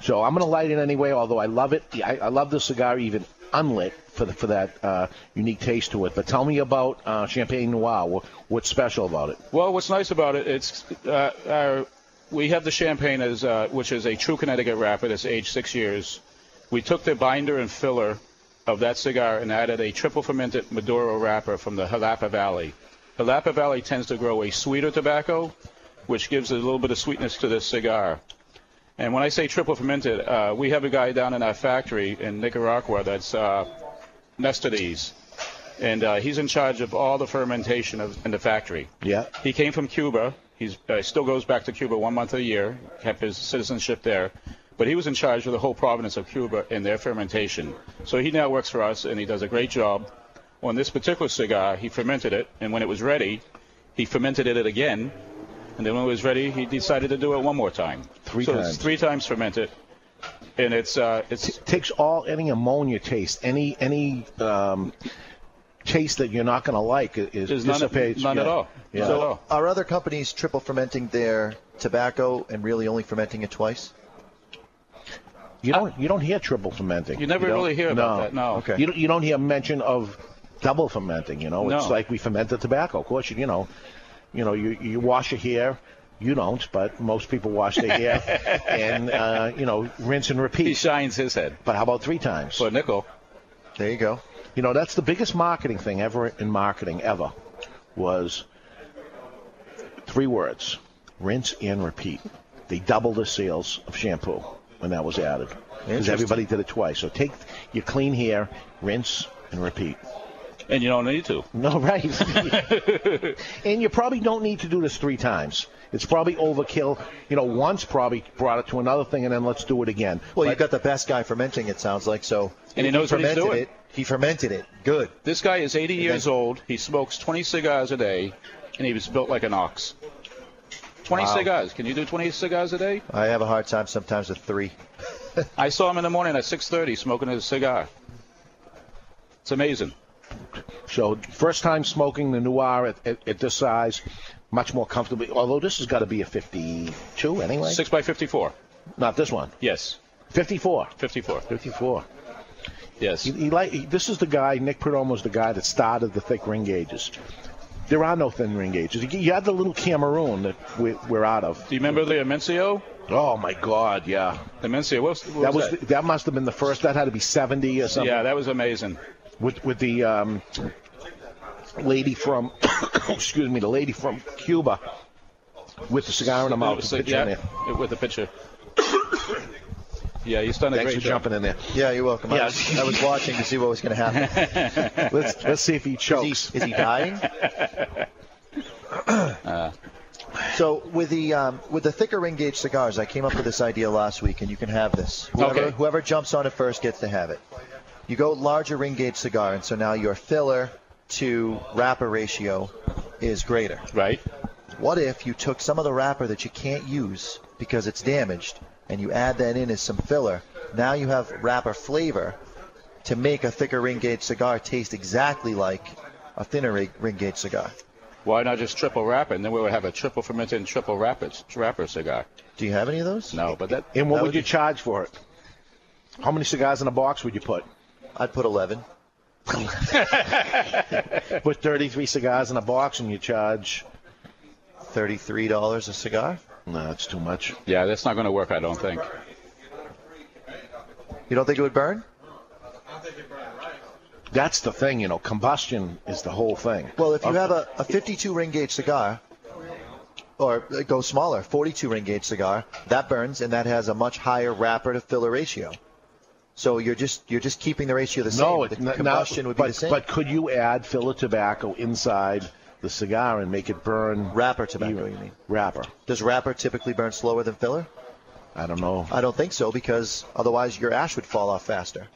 So I'm going to light it anyway. Although I love it, I, I love the cigar even unlit for the, for that uh, unique taste to it. But tell me about uh, Champagne Noir. What, what's special about it? Well, what's nice about it, it's uh, our, we have the champagne as uh, which is a true Connecticut wrapper that's aged six years. We took the binder and filler of that cigar and added a triple fermented Maduro wrapper from the Jalapa Valley. Jalapa Valley tends to grow a sweeter tobacco, which gives a little bit of sweetness to this cigar. And when I say triple fermented, uh, we have a guy down in our factory in Nicaragua that's uh, Nestades, and uh, he's in charge of all the fermentation of, in the factory. Yeah. He came from Cuba. He uh, still goes back to Cuba one month a year, kept his citizenship there. But he was in charge of the whole province of Cuba and their fermentation. So he now works for us, and he does a great job. On this particular cigar, he fermented it, and when it was ready, he fermented it again. And then when it was ready, he decided to do it one more time. Three so times. it's three times fermented, and it's uh, it's takes all any ammonia taste, any any um, taste that you're not going to like is There's none- dissipates. none yeah. at all. Yeah. So are other companies triple fermenting their tobacco and really only fermenting it twice? You don't you don't hear triple fermenting. You never don't? really hear about no. that, no. Okay. You don't, you don't hear mention of double fermenting. You know, it's No. like we ferment the tobacco. Of course, you, you know, you know, you you wash your hair. You don't, but most people wash their hair and uh, you know rinse and repeat. He shines his head. But how about three times? For a nickel. There you go. You know that's the biggest marketing thing ever in marketing ever was three words: rinse and repeat. They double the sales of shampoo when that was added because everybody did it twice. So take your clean hair, rinse and repeat. And you don't need to. No, right. and you probably don't need to do this three times. It's probably overkill. You know, once probably brought it to another thing, and then let's do it again. Well, you've got the best guy fermenting. It sounds like so. And he if knows what he's fermented doing. It, he fermented it. Good. This guy is 80 And years then- old. He smokes 20 cigars a day, and he was built like an ox. 20 Wow. cigars. Can you do 20 cigars a day? I have a hard time sometimes with three. I saw him in the morning at 6:30 smoking a cigar. It's amazing. So first time smoking the Noir at, at, at this size, much more comfortably. Although this has got to be a 52 anyway. Six by 54. Not this one. Yes. 54. 54. 54. Yes. He, he like he, this is the guy. Nick Perdomo's the guy that started the thick ring gauges. There are no thin ring gauges. You- had the little Cameroon that we, we're out of. Do you remember the Amencio? Oh my God, yeah. The Amencio. What was, what that was that? that must have been the first. That had to be 70 or something. Yeah, that was amazing. with with the um, lady from excuse me, the lady from Cuba with the cigar in her mouth. It the picture yeah, with the picture. Yeah, he's done a Thanks great for job. jumping in there. Yeah, you're welcome. I, was, I was watching to see what was going to happen. let's let's see if he chokes. Is he dying? So with the um, with the thicker ring gauge cigars, I came up with this idea last week, and you can have this. Whoever, Okay. whoever jumps on it first gets to have it. You go larger ring gauge cigar, and so now your filler to wrapper ratio is greater. Right. What if you took some of the wrapper that you can't use because it's damaged, and you add that in as some filler? Now you have wrapper flavor to make a thicker ring gauge cigar taste exactly like a thinner ring, ring gauge cigar. Why not just triple wrap it? And then we would have a triple fermented and triple wrapper, wrapper cigar. Do you have any of those? No, but that. And what That would would you be- charge for it? How many cigars in a box would you put? I'd put 11. Put 33 cigars in a box and you charge $33 a cigar? No, that's too much. Yeah, that's not going to work. I don't think. You don't think it would burn? I don't think it would burn. That's the thing, you know. Combustion is the whole thing. Well, if you uh, have a, a 52 ring gauge cigar, or go smaller, 42 ring gauge cigar, that burns and that has a much higher wrapper to filler ratio. So you're just you're just keeping the ratio the same. no, the n- combustion not, would be but, the same. But could you add filler tobacco inside the cigar and make it burn? Wrapper tobacco, you mean? Wrapper. Does wrapper typically burn slower than filler? I don't know. I don't think so because otherwise your ash would fall off faster.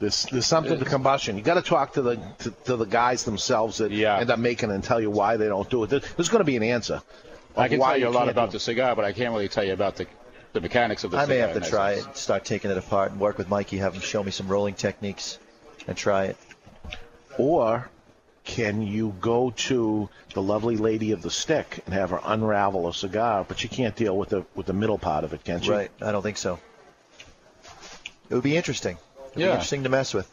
There's, there's something to uh, combustion. You got to talk to the to, to the guys themselves that end up making it and tell you why they don't do it. There- There's going to be an answer. I can why tell you a lot about the cigar, but I can't really tell you about the the mechanics of the I cigar. I may have to try essence. it, start taking it apart, and work with Mikey, have him show me some rolling techniques, and try it. Or can you go to the lovely lady of the stick and have her unravel a cigar? But you can't deal with the with the middle part of it, can you? Right. I don't think so. It would be interesting. It would be Yeah. interesting to mess with.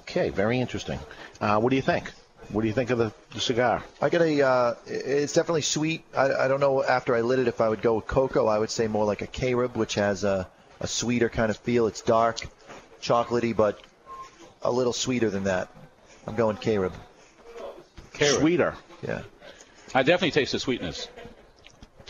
Okay, very interesting. Uh, what do you think? What do you think of the, the cigar? I got a. Uh, it's definitely sweet. I, I don't know after I lit it if I would go with cocoa. I would say more like a carob, which has a, a sweeter kind of feel. It's dark, chocolatey, but a little sweeter than that. I'm going carob. carob. Sweeter. Yeah. I definitely taste the sweetness.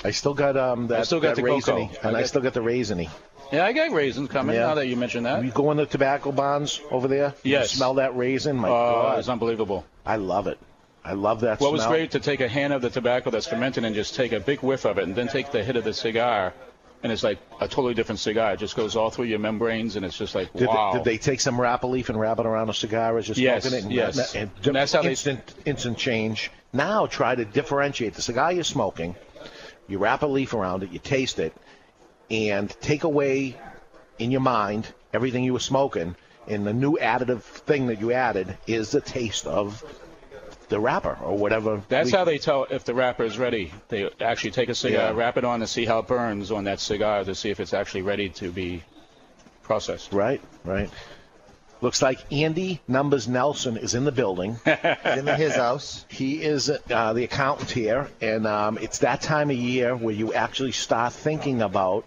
I still got um that, I still got that the cocoa. raisiny, and I I, still got the raisiny. Yeah, I got raisins coming. Yeah. Now that you mention that, You go in the tobacco bonds over there. You Yes. smell that raisin. My Oh, God, it's unbelievable. I love it. I love that What was great to take a hand of the tobacco that's fermented and just take a big whiff of it, and then take the hit of the cigar, and it's like a totally different cigar. It just goes all through your membranes, and it's just like Did, wow. they, did they take some wrapper leaf and wrap it around a cigar as you're Yes, smoking it? And, yes. And, And that's how they- instant, instant change. Now try to differentiate the cigar you're smoking. You wrap a leaf around it, you taste it, and take away in your mind everything you were smoking. And the new additive thing that you added is the taste of the wrapper or whatever. That's we- how they tell if the wrapper is ready. They actually take a cigar, Yeah. wrap it on, and see how it burns on that cigar to see if it's actually ready to be processed. Right, right. Looks like Andy Numbers Nelson is in the building. in his house. He is uh, the accountant here, and um, it's that time of year where you actually start thinking about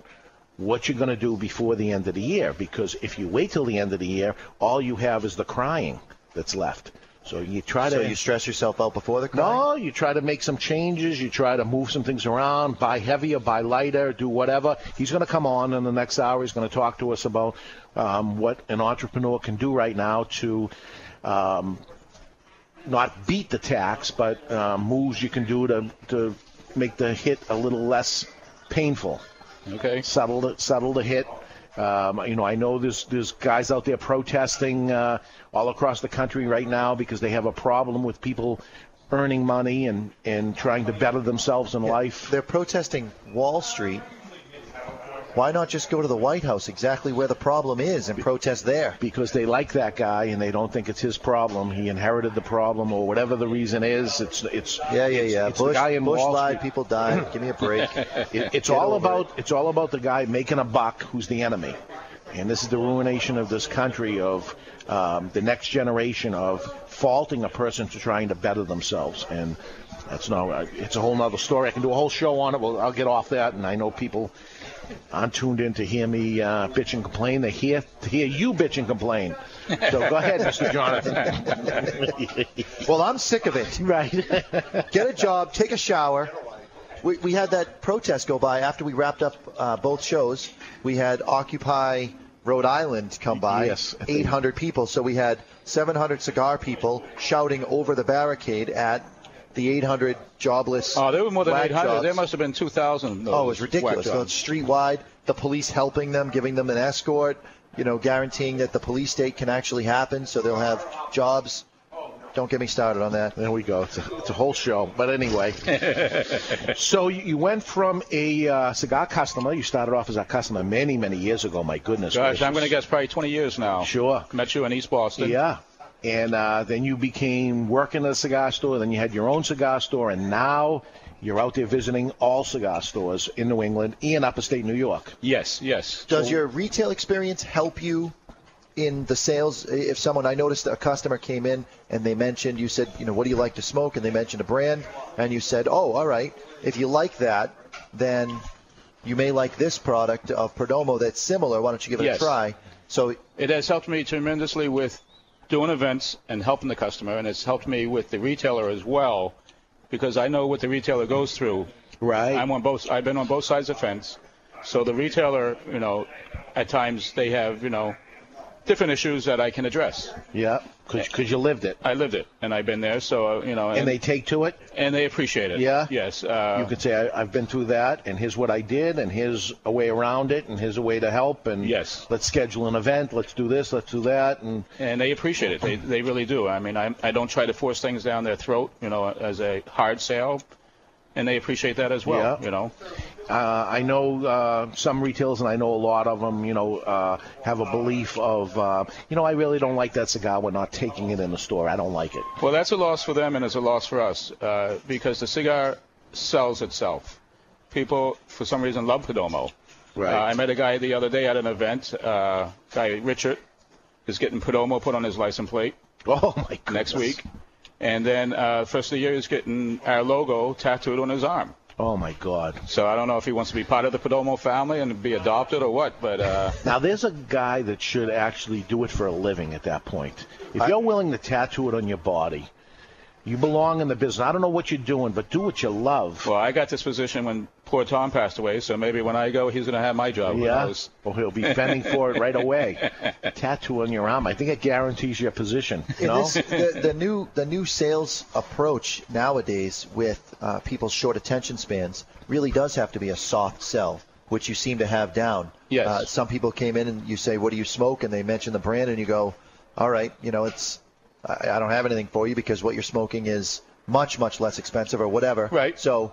what you're going to do before the end of the year. Because if you wait till the end of the year, all you have is the crying that's left. So you try So to you stress yourself out before the crying? no, you try to make some changes. You try to move some things around, buy heavier, buy lighter, do whatever. He's going to come on in the next hour. He's going to talk to us about um, what an entrepreneur can do right now to um, not beat the tax, but um, moves you can do to to make the hit a little less painful. Okay. Settle the, settle the hit. Um, you know, I know there's there's guys out there protesting uh, all across the country right now because they have a problem with people earning money and, and trying to better themselves in life. They're protesting Wall Street. Why not just go to the White House, exactly where the problem is, and protest there? Because they like that guy and they don't think it's his problem. He inherited the problem or whatever the reason is. It's it's Yeah, yeah, yeah. It's the Bush, guy in Bush Wall Street. people died. Give me a break. It, it's Get all about it's all about the guy making a buck who's the enemy, and this is the ruination of this country of um, the next generation of faulting a person for trying to better themselves, and that's no. It's a whole nother story. I can do a whole show on it. Well, I'll get off that, and I know people aren't tuned in to hear me uh, bitch and complain. They hear to hear you bitch and complain. So go ahead, Mr. Jonathan. well, I'm sick of it. Right. Get a job, take a shower, we, we had that protest go by after we wrapped up uh, both shows. We had Occupy Rhode Island come by. Yes, 800 people. So we had 700 cigar people shouting over the barricade at the 800 jobless. Oh, there were more than 800. jobs. There must have been 2,000. Oh, it was ridiculous. So it's street-wide. The police helping them, giving them an escort. You know, guaranteeing that the police state can actually happen, so they'll have jobs. Don't get me started on that. There we go. It's a, it's a whole show. But anyway, so you, you went from a uh, cigar customer. You started off as a customer many, many years ago. My goodness. Gosh, gracious. I'm going to guess probably 20 years now. Sure. Met you in East Boston. Yeah. And uh, then you became working at a cigar store. Then you had your own cigar store, and now you're out there visiting all cigar stores in New England and upstate New York. Yes, yes. Does your retail experience help you in the sales? If someone, I noticed a customer came in and they mentioned, you said, you know, what do you like to smoke? And they mentioned a brand, and you said, oh, all right. If you like that, then you may like this product of Perdomo that's similar. Why don't you give it Yes. a try? So It has helped me tremendously with doing events and helping the customer, and it's helped me with the retailer as well, because I know what the retailer goes through. Right. I'm on both. I've been on both sides of the fence. So the retailer, you know, at times they have, you know, different issues that I can address. Yeah, because you lived it. I lived it, and I've been there. So uh, you know, And they take to it. and they appreciate it. Yeah? Yes. Uh, you could say I, I've been through that, and here's what I did, and here's a way around it, and here's a way to help, and Yes. let's schedule an event, let's do this, let's do that, and and they appreciate it. They they really do. I mean, I I don't try to force things down their throat, you know, as a hard sale, and they appreciate that as well. Yeah. You know. Uh, I know uh, some retailers, and I know a lot of them. You know, uh, have a belief of, uh, you know, I really don't like that cigar. We're not taking it in the store. I don't like it. Well, that's a loss for them, and it's a loss for us uh, because the cigar sells itself. People, for some reason, love Perdomo. Right. Uh, I met a guy the other day at an event. Uh, guy Richard is getting Perdomo put on his license plate. Oh my goodness. Next week, and then uh, first of the year he's getting our logo tattooed on his arm. Oh my God. So I don't know if he wants to be part of the Perdomo family and be adopted or what, but uh, Now, there's a guy that should actually do it for a living at that point. If you're willing to tattoo it on your body, you belong in the business. I don't know what you're doing, but do what you love. well, I got this position when poor Tom passed away, so maybe when I go, he's going to have my job. Yeah. knows? Well, he'll be fending for it right away. Tattoo on your arm. I think it guarantees your position. In No? this, the, the new the new sales approach nowadays with uh, people's short attention spans really does have to be a soft sell, which you seem to have down. Yes. Uh, some people came in and you say, "What do you smoke?" and they mention the brand, and you go, "All right, you know, it's I, I don't have anything for you because what you're smoking is much much less expensive or whatever." Right. So.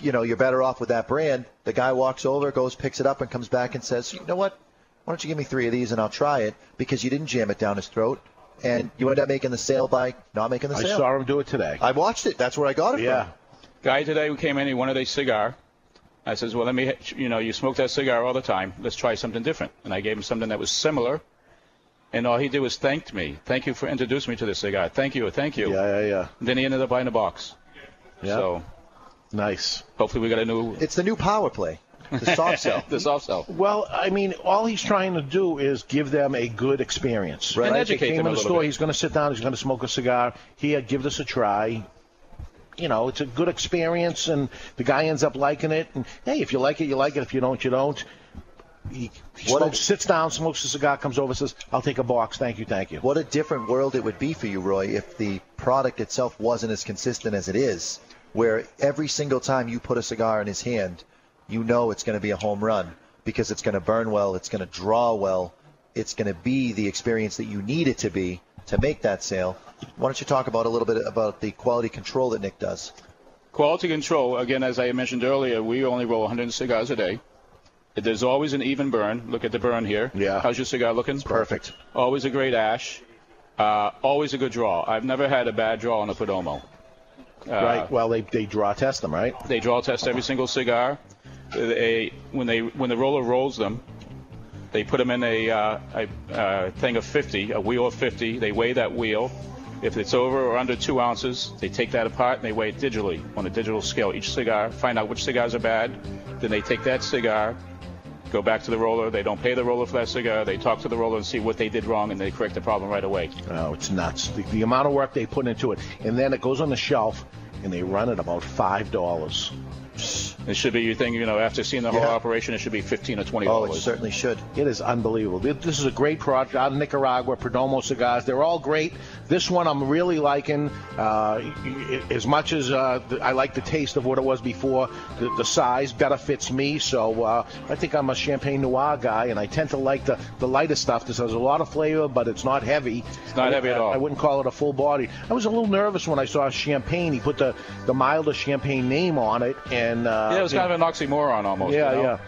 You know, you're better off with that brand. The guy walks over, goes, picks it up, and comes back and says, "You know what? Why don't you give me three of these and I'll try it?" Because you didn't jam it down his throat and you end up making the sale by not making the sale. I sale. saw him do it today. I watched it. That's where I got it from. Yeah. from. Guy today who came in, he wanted a cigar. I says, well, let me, you know, you smoke that cigar all the time. Let's try something different. And I gave him something that was similar. And all he did was thanked me. Thank you for introducing me to this cigar. Thank you, thank you. Yeah, yeah, yeah. And then he ended up buying a box. Yeah. So Nice. hopefully we got a new It's the new power play, the soft sell. the soft sell. Well, I mean, all he's trying to do is give them a good experience. Right. And educate They came them in the store. bit. He's going to sit down. He's going to smoke a cigar. Here, give this a try. You know, it's a good experience, and the guy ends up liking it. And hey, if you like it, you like it. If you don't, you don't. He, he What a- sits down, smokes a cigar, comes over, says, "I'll take a box. Thank you, thank you." What a different world it would be for you, Roy, if the product itself wasn't as consistent as it is, where every single time you put a cigar in his hand, you know it's going to be a home run because it's going to burn well, it's going to draw well, it's going to be the experience that you need it to be to make that sale. Why don't you talk about a little bit about the quality control that Nick does? Quality control, again, as I mentioned earlier, we only roll 100 cigars a day. There's always an even burn. Look at the burn here. Yeah. How's your cigar looking? It's Perfect. Always a great ash. Uh, always a good draw. I've never had a bad draw on a Perdomo. Uh, right. Well, they they draw test them, right? They draw test every single cigar. They when they when the roller rolls them, they put them in a, uh, a uh, thing of 50, a wheel of 50. They weigh that wheel. If it's over or under two ounces, they take that apart and they weigh it digitally on a digital scale. Each cigar, find out which cigars are bad. Then they take that cigar, go back to the roller. They don't pay the roller for that cigar. They talk to the roller and see what they did wrong, and they correct the problem right away. Oh, it's nuts. The, the amount of work they put into it, and then it goes on the shelf, and they run it about five dollars. It should be, you think, you know, after seeing the whole Yeah. operation, it should be 15 or twenty dollars. Oh, it certainly should. It is unbelievable. This is a great product out of Nicaragua, Perdomo cigars. They're all great. This one I'm really liking. Uh, as much as uh, I like the taste of what it was before, the, the size better fits me. So uh, I think I'm a Champagne Noir guy, and I tend to like the, the lighter stuff. This has a lot of flavor, but it's not heavy. It's not I- heavy at all. I wouldn't call it a full body. I was a little nervous when I saw Champagne. He put the, the milder Champagne name on it, and uh, yeah, it was kind of an oxymoron almost. yeah, you know? yeah.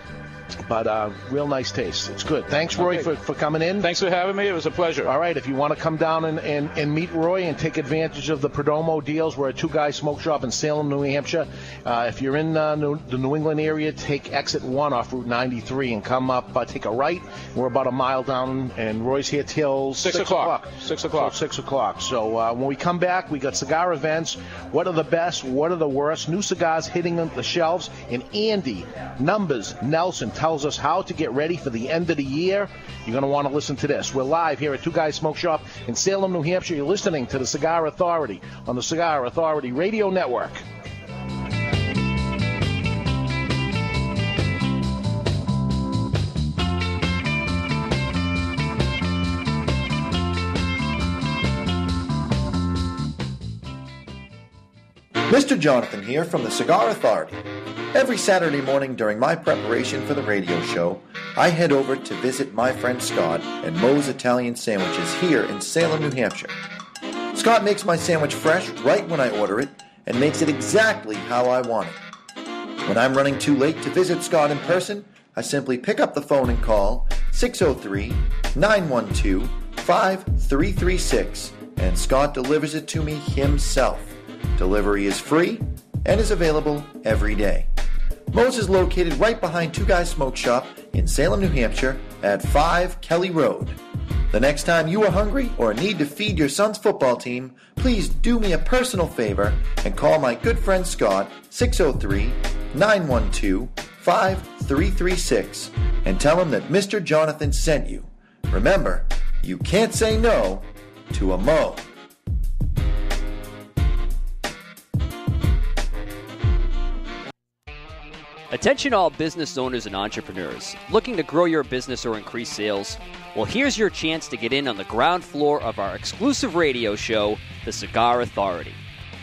But uh, real nice taste. It's good. Thanks, Roy, Okay. for, for coming in. Thanks for having me. It was a pleasure. All right, if you want to come down and, and, and meet Roy and take advantage of the Perdomo deals, we're a two guy smoke shop in Salem, New Hampshire. Uh, if you're in uh, New, the New England area, take exit 1 off Route 93 and come up, uh, take a right. We're about a mile down, and Roy's here till Six o'clock. Six o'clock. Till 6 o'clock. So uh, when we come back, we got cigar events. What are the best? What are the worst? New cigars hitting the shelves. And Andy, Numbers, Nelson tells us how to get ready for the end of the year. You're going to want to listen to this. We're live here at Two Guys Smoke Shop in Salem, New Hampshire. You're listening to the Cigar Authority on the Cigar Authority Radio Network. Mr. Jonathan here from the Cigar Authority. Every Saturday morning during my preparation for the radio show, I head over to visit my friend Scott at Moe's Italian Sandwiches here in Salem, New Hampshire. Scott makes my sandwich fresh right when I order it and makes it exactly how I want it. When I'm running too late to visit Scott in person, I simply pick up the phone and call 603 912 5336 and Scott delivers it to me himself. Delivery is free and is available every day. Moe's is located right behind Two Guys Smoke Shop in Salem, New Hampshire at 5 Kelly Road. The next time you are hungry or need to feed your son's football team, please do me a personal favor and call my good friend Scott 603 912 5336 and tell him that Mr. Jonathan sent you. Remember, you can't say no to a Moe. Attention all business owners and entrepreneurs. Looking to grow your business or increase sales? Well, here's your chance to get in on the ground floor of our exclusive radio show, The Cigar Authority.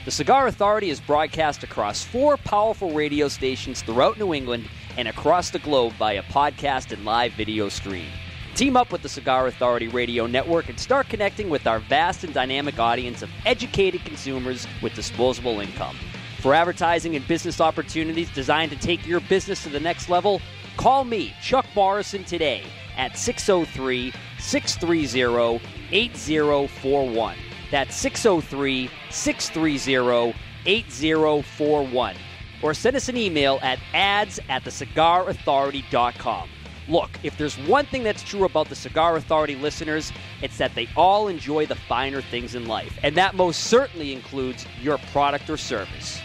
The Cigar Authority is broadcast across four powerful radio stations throughout New England and across the globe via podcast and live video stream. Team up with the Cigar Authority Radio Network and start connecting with our vast and dynamic audience of educated consumers with disposable income. For advertising and business opportunities designed to take your business to the next level, call me, Chuck Morrison, today at 603 630 8041. That's 603 630 8041. Or send us an email at ads at thecigarauthority.com. Look, if there's one thing that's true about the Cigar Authority listeners, it's that they all enjoy the finer things in life. And that most certainly includes your product or service.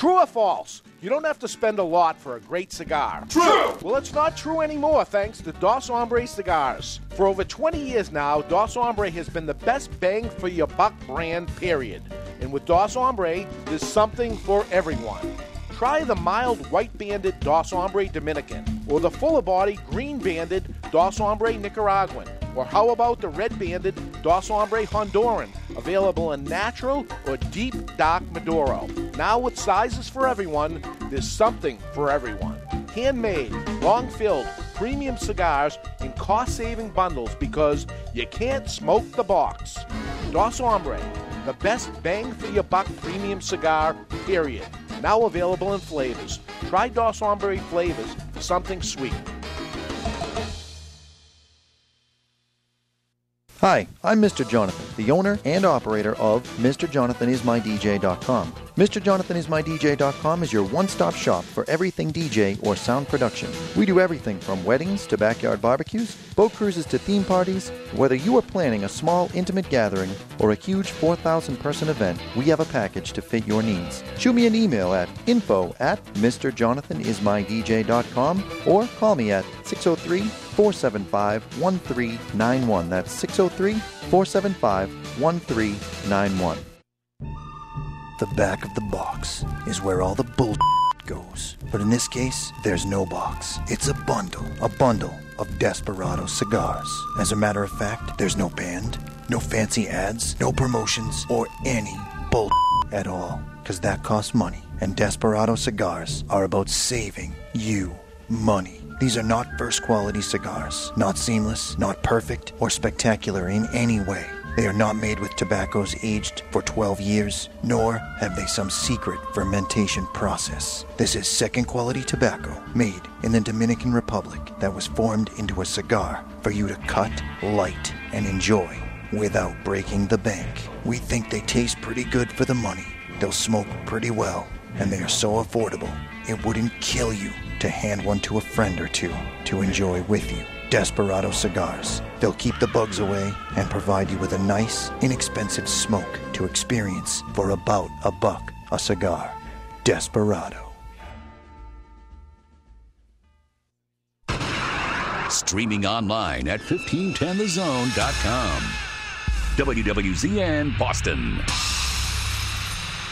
True or false? You don't have to spend a lot for a great cigar. True! Well, it's not true anymore thanks to Dos Hombre Cigars. For over 20 years now, Dos Hombre has been the best bang for your buck brand, period. And with Dos Hombre, there's something for everyone. Try the mild white banded Dos Hombre Dominican, or the fuller body green banded Dos Hombre Nicaraguan, or how about the red banded Dos Hombre Honduran, available in natural or deep dark Maduro. Now with sizes for everyone, there's something for everyone. Handmade, long filled, premium cigars in cost saving bundles because you can't smoke the box. Dos Hombre, the best bang for your buck premium cigar, period. Now available in flavors. Try Dos Hombre flavors for something sweet. Hi, I'm Mr. Jonathan, the owner and operator of MrJonathanIsMyDJ.com. MrJonathanIsMyDJ.com is your one-stop shop for everything DJ or sound production. We do everything from weddings to backyard barbecues, boat cruises to theme parties. Whether you are planning a small, intimate gathering or a huge 4,000-person event, we have a package to fit your needs. Shoot me an email at info at MrJonathanIsMyDJ.com or call me at 603 475 1391. That's 603 475 1391. The back of the box is where all the bull goes. But in this case, there's no box. It's a bundle. A bundle of Desperado cigars. As a matter of fact, there's no band, no fancy ads, no promotions, or any bull at all. Because that costs money. And Desperado cigars are about saving you money. These are not first quality cigars. Not seamless, not perfect, or spectacular in any way. They are not made with tobaccos aged for 12 years, nor have they some secret fermentation process. This is second quality tobacco made in the Dominican Republic that was formed into a cigar for you to cut, light, and enjoy without breaking the bank. We think they taste pretty good for the money. They'll smoke pretty well, and they are so affordable, it wouldn't kill you to hand one to a friend or two to enjoy with you. Desperado cigars. They'll keep the bugs away and provide you with a nice, inexpensive smoke to experience for about a buck a cigar. Desperado. Streaming online at 1510thezone.com. WWZN Boston.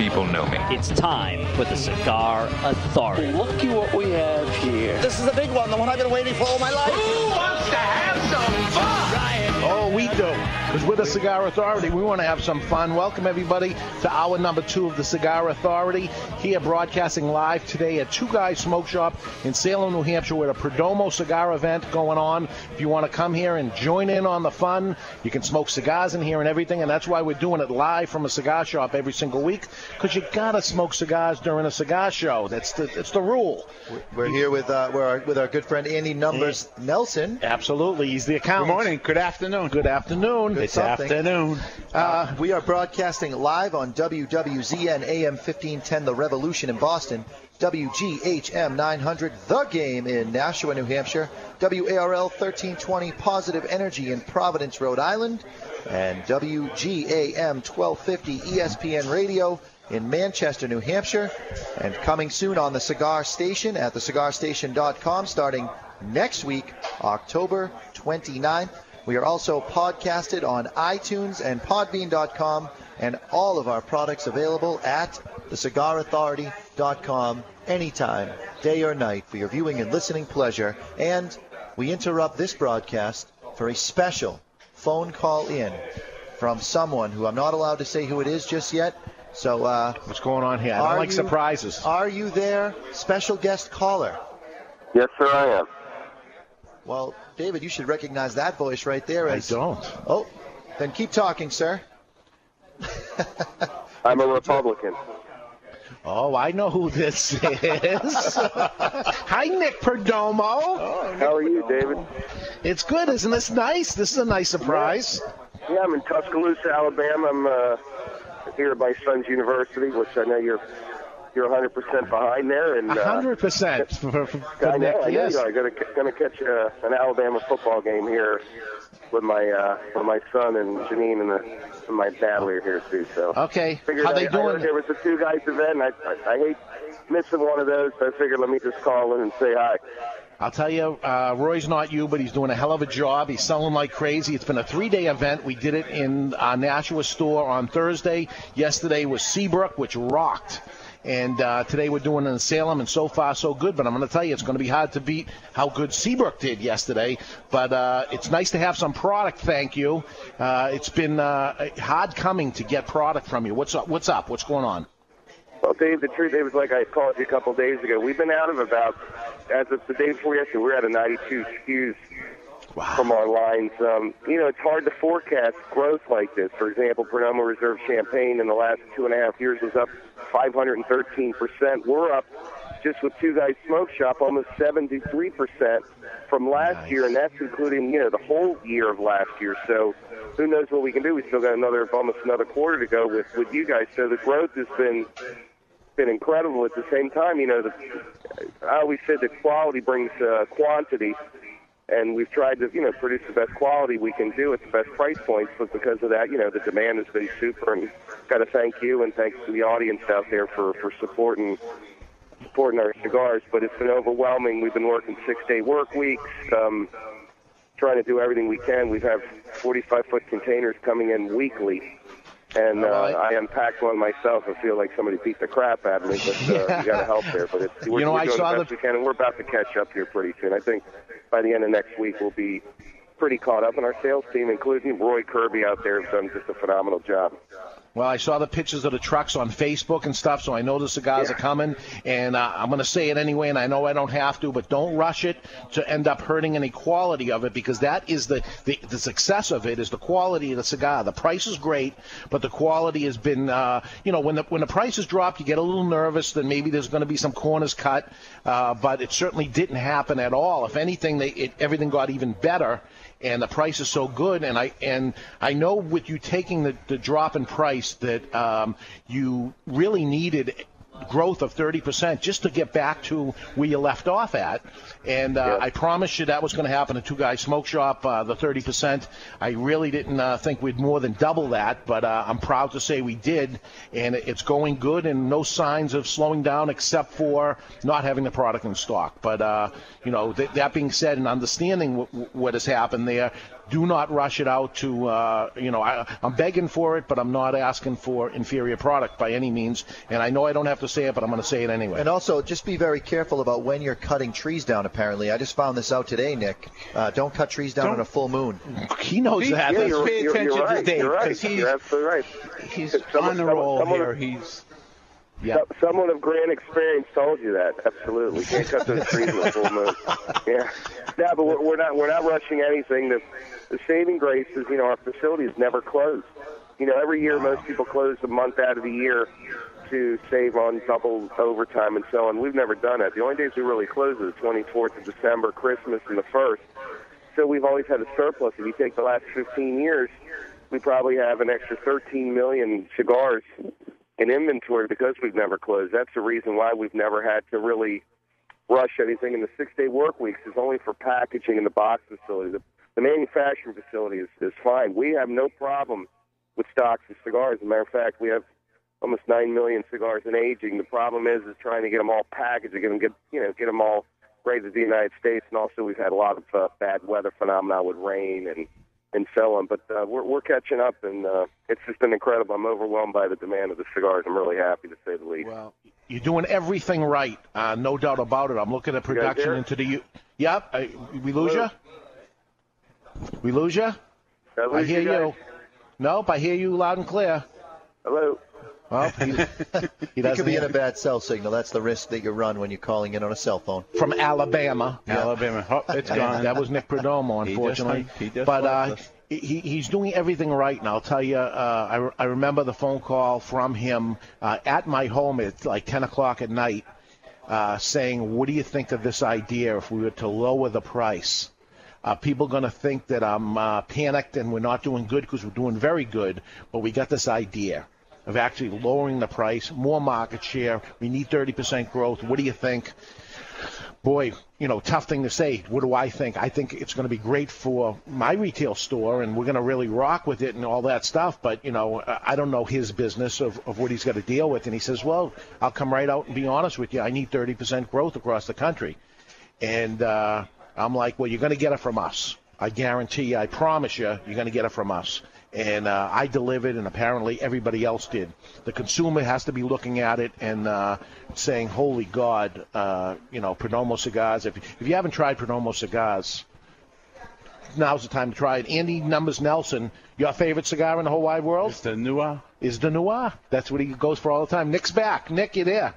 People know me. It's time for the Cigar Authority. Looky what we have here. This is the big one, the one I've been waiting for all my life. Who wants to have some fun? Oh, we do. Because we're the Cigar Authority. We want to have some fun. Welcome, everybody, to hour number two of the Cigar Authority. Here, broadcasting live today at Two Guys Smoke Shop in Salem, New Hampshire, with a Perdomo cigar event going on. If you want to come here and join in on the fun, you can smoke cigars in here and everything. And that's why we're doing it live from a cigar shop every single week. Because you got to smoke cigars during a cigar show. That's the, that's the rule. We're here with uh, we're our, with our good friend Andy Numbers Nelson. Absolutely. He's the accountant. Good morning. Good afternoon. Good afternoon. Good It's something. afternoon. Uh, we are broadcasting live on WWZN AM 1510 The Revolution in Boston, WGHM 900 The Game in Nashua, New Hampshire, WARL 1320 Positive Energy in Providence, Rhode Island, and WGAM 1250 ESPN Radio in Manchester, New Hampshire, and coming soon on the Cigar Station at thecigarstation.com starting next week, October 29th. We are also podcasted on iTunes and Podbean.com, and all of our products available at thecigarauthority.com anytime, day or night, for your viewing and listening pleasure. And we interrupt this broadcast for a special phone call in from someone who I'm not allowed to say who it is just yet. So, uh, what's going on here? I don't like you- surprises. Are you there, special guest caller? Yes, sir, I am. Well, David, you should recognize that voice right there. I don't. Oh, then keep talking, sir. I'm a Republican. Oh, I know who this is. Hi, Nick Perdomo. Oh, How are you, David? It's good, isn't this nice? This is a nice surprise. Yeah, I'm in Tuscaloosa, Alabama. I'm uh, here at my son's university, which I know you're you're 100% behind there. And A uh, hundred percent for, for, for I know, Nick. I know Yes. you are going to going to catch uh, an Alabama football game here with my uh, with my son and Janine and, the, and my dad are here too. So Okay. figured How I, they I doing? there was a two guys event. And I, I I hate missing one of those, so I figured let me just call in and say hi. I'll tell you, uh, Roy's not you, but he's doing a hell of a job. He's selling like crazy. It's been a three-day event. We did it in our Nashua store on Thursday. Yesterday was Seabrook, which rocked. And uh, today we're doing it in Salem, and so far so good. But I'm going to tell you, it's going to be hard to beat how good Seabrook did yesterday. But uh, it's nice to have some product. Thank you. Uh, it's been uh, hard coming to get product from you. What's up? What's up? What's going on? Well, Dave, the truth was like I called you a couple days ago. We've been out of about, as of the day before yesterday, we're at a 92 SKUs from our lines. Um, you know, it's hard to forecast growth like this. For example, Perdomo Reserve Champagne in the last two and a half years was up 513%. We're up just with Two Guys Smoke Shop, almost 73% from last year, and that's including, you know, the whole year of last year. So who knows what we can do? We still got another, almost another quarter to go with, with you guys. So the growth has been, been incredible. At the same time, you know, the, I always said that quality brings uh, quantity and we've tried to, you know, produce the best quality we can do at the best price points. But because of that, you know, the demand has been super. And got to thank you and thanks to the audience out there for for supporting supporting our cigars. But it's been overwhelming. We've been working six day work weeks. Um, Trying to do everything we can. We have 45 foot containers coming in weekly, and uh, I unpacked one myself. and feel like somebody beat the crap out of me, but uh, you got to help there. But it's, we're, You know, we're I doing saw the best the- we can, and we're about to catch up here pretty soon. I think by the end of next week we'll be pretty caught up, and our sales team, including Roy Kirby out there, have done just a phenomenal job. Well, I saw the pictures of the trucks on Facebook and stuff, so I know the cigars are coming. And uh, I'm going to say it anyway, and I know I don't have to, but don't rush it to end up hurting any quality of it because that is the, the, the success of it is the quality of the cigar. The price is great, but the quality has been, uh, you know, when the when the prices drop, you get a little nervous that maybe there's going to be some corners cut, uh, but it certainly didn't happen at all. If anything, they, it, everything got even better and the price is so good. And I and I know with you taking the, the drop in price that um, you really needed growth of 30% just to get back to where you left off at. And uh, I promised you that was going to happen at Two Guys Smoke Shop, uh, the 30%. I really didn't uh, think we'd more than double that, but uh, I'm proud to say we did. And it's going good and no signs of slowing down except for not having the product in stock. But, uh, you know, th- that being said and understanding w- what has happened there, do not rush it out to, uh, you know, I, I'm begging for it, but I'm not asking for inferior product by any means. And I know I don't have to say it, but I'm going to say it anyway. And also, just be very careful about when you're cutting trees down. Apparently, I just found this out today, Nick. Uh, don't cut trees down on a full moon. He knows He- that. yeah, Let's you're- you're- attention you're to right, Dave you're right. because he's You're absolutely right. He's Someone- on the roll someone- here. He's So- Someone of grand experience told you that. Absolutely, can't cut those trees in a full moon. Yeah, no, but we're, we're not we're not rushing anything. The the saving grace is you know our facility is never closed. You know, every year most people close a month out of the year to save on double overtime and so on. We've never done it. The only days we really close are the 24th of December, Christmas, and the first. So we've always had a surplus. If you take the last 15 years, we probably have an extra 13 million cigars in inventory because we've never closed. That's the reason why we've never had to really rush anything. And the six-day work weeks is only for packaging in the box facility. The, the manufacturing facility is, is fine. We have no problem with stocks of cigars. As a matter of fact, we have almost nine million cigars in aging. The problem is is trying to get them all packaged, get them get you know get them all ready to the United States. And also, we've had a lot of uh, bad weather phenomena with rain and and so on. But uh, we're we're catching up, and uh, it's just been incredible. I'm overwhelmed by the demand of the cigars. I'm really happy to say the least. Well, You're doing everything right, uh, no doubt about it. I'm looking at production into the. U- Yep, I, we lose you. We lose you. Did I I hear you you. Nope, I hear you loud and clear. Hello. Well, he, he He doesn't could be in a bad cell signal. That's the risk that you run when you're calling in on a cell phone. from Alabama. Alabama. Oh, it's And gone. That was Nick Perdomo, He just unfortunately. he just but uh, he, he's doing everything right. And I'll tell you, uh, I, I remember the phone call from him uh, at my home at like 10 o'clock at night uh, saying, What do you think of this idea if we were to lower the price? Uh, people going to think that I'm uh, panicked and we're not doing good because we're doing very good, but we got this idea of actually lowering the price, more market share. We need 30% growth. What do you think? boy, you know, tough thing to say. What do I think? I think it's going to be great for my retail store, and we're going to really rock with it and all that stuff. But you know, I don't know his business of, of what he's got to deal with. And he says, "Well, I'll come right out and be honest with you. I need 30% growth across the country." And uh, I'm like, "Well, you're going to get it from us. I guarantee you. I promise you, you're going to get it from us." And uh, I delivered, and apparently everybody else did. The consumer has to be looking at it and uh, saying, "Holy God!" Uh, you know, Perdomo cigars. If if you haven't tried Perdomo cigars, now's the time to try it. Andy Numbers Nelson, your favorite cigar in the whole wide world? It's the Noir. Is the Noir. That's what he goes for all the time. Nick's back. Nick, you there?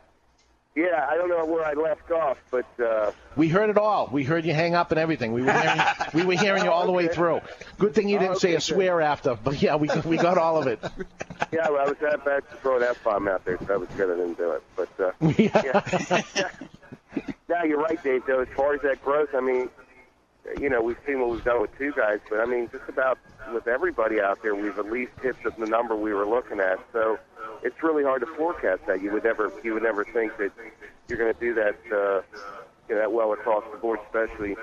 Yeah, I don't know where I left off, but uh, We heard it all. We heard you hang up and everything. We were hearing, we were hearing you all the way through. Good thing you didn't say a swear after, but yeah, we we got all of it. yeah, well, I was that bad to throw that bomb out there, so that was good. I didn't do it, but uh, yeah. no, you're right, Dave. Though, as far as that growth, I mean, you know, we've seen what we've done with two guys, but I mean, just about with everybody out there, we've at least hit the, the number we were looking at. So it's really hard to forecast that. You would never, you would never think that you're going to do that, uh, you know, that well across the board, especially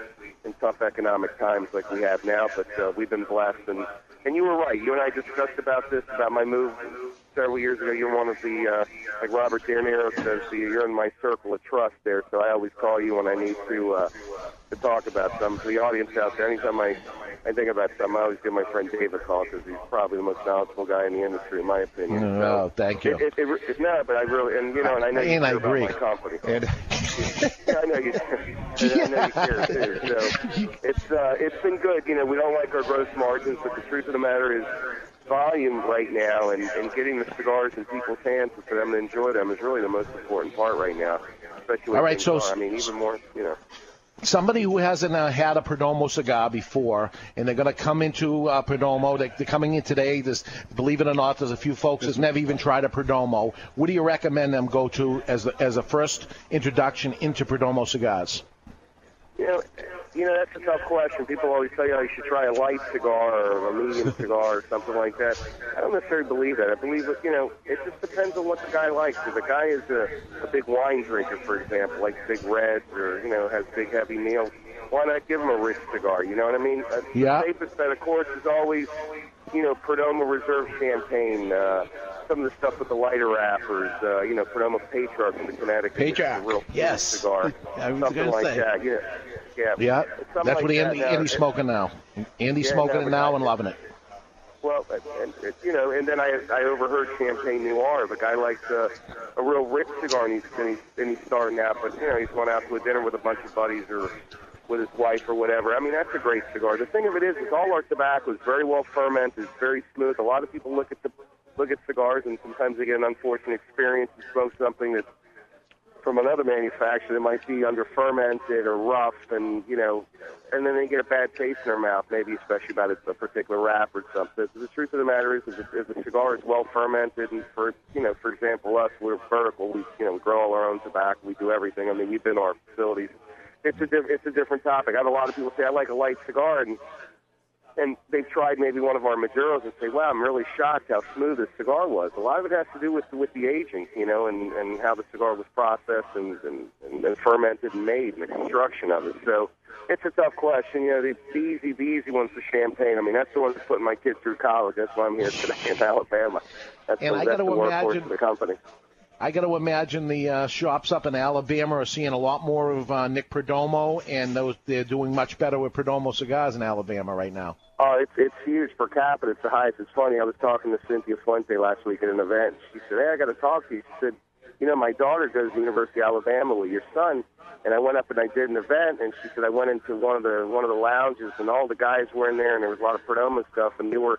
in tough economic times like we have now. But uh, we've been blessed, and and you were right. You and I discussed about this about my move several years ago. You're one of the, uh, like Robert De Niro says, the, you're in my circle of trust there. So I always call you when I need to uh, to talk about something. For the audience out there, anytime I I think about something, I always give my friend Dave a call because he's probably the most knowledgeable guy in the industry, in my opinion. No, So thank you. It, it, it, it, no, but I really, and you know, and I know you And I care agree. about my company. And- yeah, I know you. I know you care too. So it's uh, it's been good. You know, we don't like our gross margins, but the truth of the matter is, volume right now and, and getting the cigars in people's hands and for them to enjoy them is really the most important part right now. Especially All right, so are. I mean, even more. You know. somebody who hasn't uh, had a Perdomo cigar before, and they're going to come into uh, Perdomo. They, they're coming in today. There's, believe it or not, there's a few folks that's never even tried a Perdomo. What do you recommend them go to as the, as a first introduction into Perdomo cigars? You know, you know that's a tough question. People always tell you oh, you should try a light cigar or a medium cigar or something like that. I don't necessarily believe that. I believe that you know it just depends on what the guy likes. If a guy is a, a big wine drinker, for example, likes big reds or you know has big heavy meals, why not give him a rich cigar? You know what I mean? Uh, Yeah. The safest bet, of course, is always you know Perdomo Reserve Champagne. Uh, some of the stuff with the lighter wrappers, uh, you know, Perdomo Patriarch from the Connecticut. Patriarch, real yes. cigar. Something like say. that. Yeah, yeah. Yeah, that's like what Andy, that. Now, Andy's smoking now. Andy's Yeah, smoking no, it now and loving it. Well, and, and, you know, and then I I overheard Champagne Noir. The guy likes a, a real rich cigar, and he's, and he's and he's starting out. But you know, he's going out to a dinner with a bunch of buddies or with his wife or whatever. I mean, that's a great cigar. The thing of it is, is all our tobacco is very well fermented, it's very smooth. A lot of people look at the look at cigars, and sometimes they get an unfortunate experience and smoke something that's from another manufacturer that might be under fermented or rough, and you know, and then they get a bad taste in their mouth, maybe especially about a, particular wrap or something. The truth of the matter is, if, the cigar is well fermented, and for you know, for example, us, we're vertical. We you know grow all our own tobacco. We do everything. I mean, you've been to our facilities. It's a diff- it's a different topic. I have a lot of people say I like a light cigar, and and they've tried maybe one of our Maduros and say, "Wow, I'm really shocked how smooth this cigar was." A lot of it has to do with with the aging, you know, and and how the cigar was processed and and, and, and fermented and made, and the construction of it. So it's a tough question. You know, the, the easy the easy one's the champagne. I mean, that's the one that's putting my kid through college. That's why I'm here today in Alabama. That's And the, I the workhorse imagine- of the company. I got to imagine the uh, shops up in Alabama are seeing a lot more of uh, Nick Perdomo, and those they're doing much better with Perdomo cigars in Alabama right now. Oh, it's it's huge per capita. It's the highest. It's funny. I was talking to Cynthia Fuente last week at an event. She said, "Hey, I got to talk to you." She said, "You know, my daughter goes to the University of Alabama with your son." And I went up and I did an event, and she said I went into one of the one of the lounges, and all the guys were in there, and there was a lot of Perdomo stuff, and they were.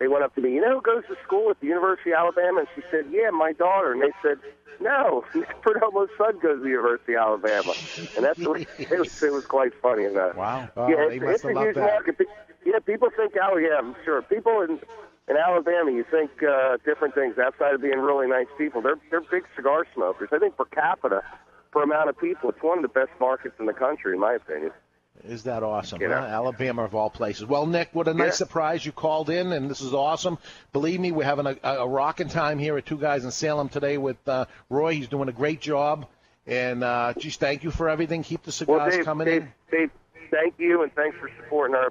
They went up to me, you know, who goes to school at the University of Alabama, and she said, "Yeah, my daughter." And they said, "No, Perdomo's son goes to the University of Alabama," and that's the way, it was. It was quite funny. And, uh, Wow. yeah, Oh, they it's, must it's have a loved huge that. market. Pe- Yeah, people think, oh yeah, I'm sure. People in in Alabama, you think uh, different things outside of being really nice people. They're they're big cigar smokers. I think per capita, per amount of people, it's one of the best markets in the country, in my opinion. Is that awesome? Huh? Alabama of all places. Well, Nick, what a nice Yeah. surprise you called in, and this is awesome. Believe me, we're having a, a rocking time here at Two Guys in Salem today with uh, Roy. He's doing a great job, and uh, geez, thank you for everything. Keep the cigars Well, Dave, coming Dave, in. Dave, thank you, and thanks for supporting our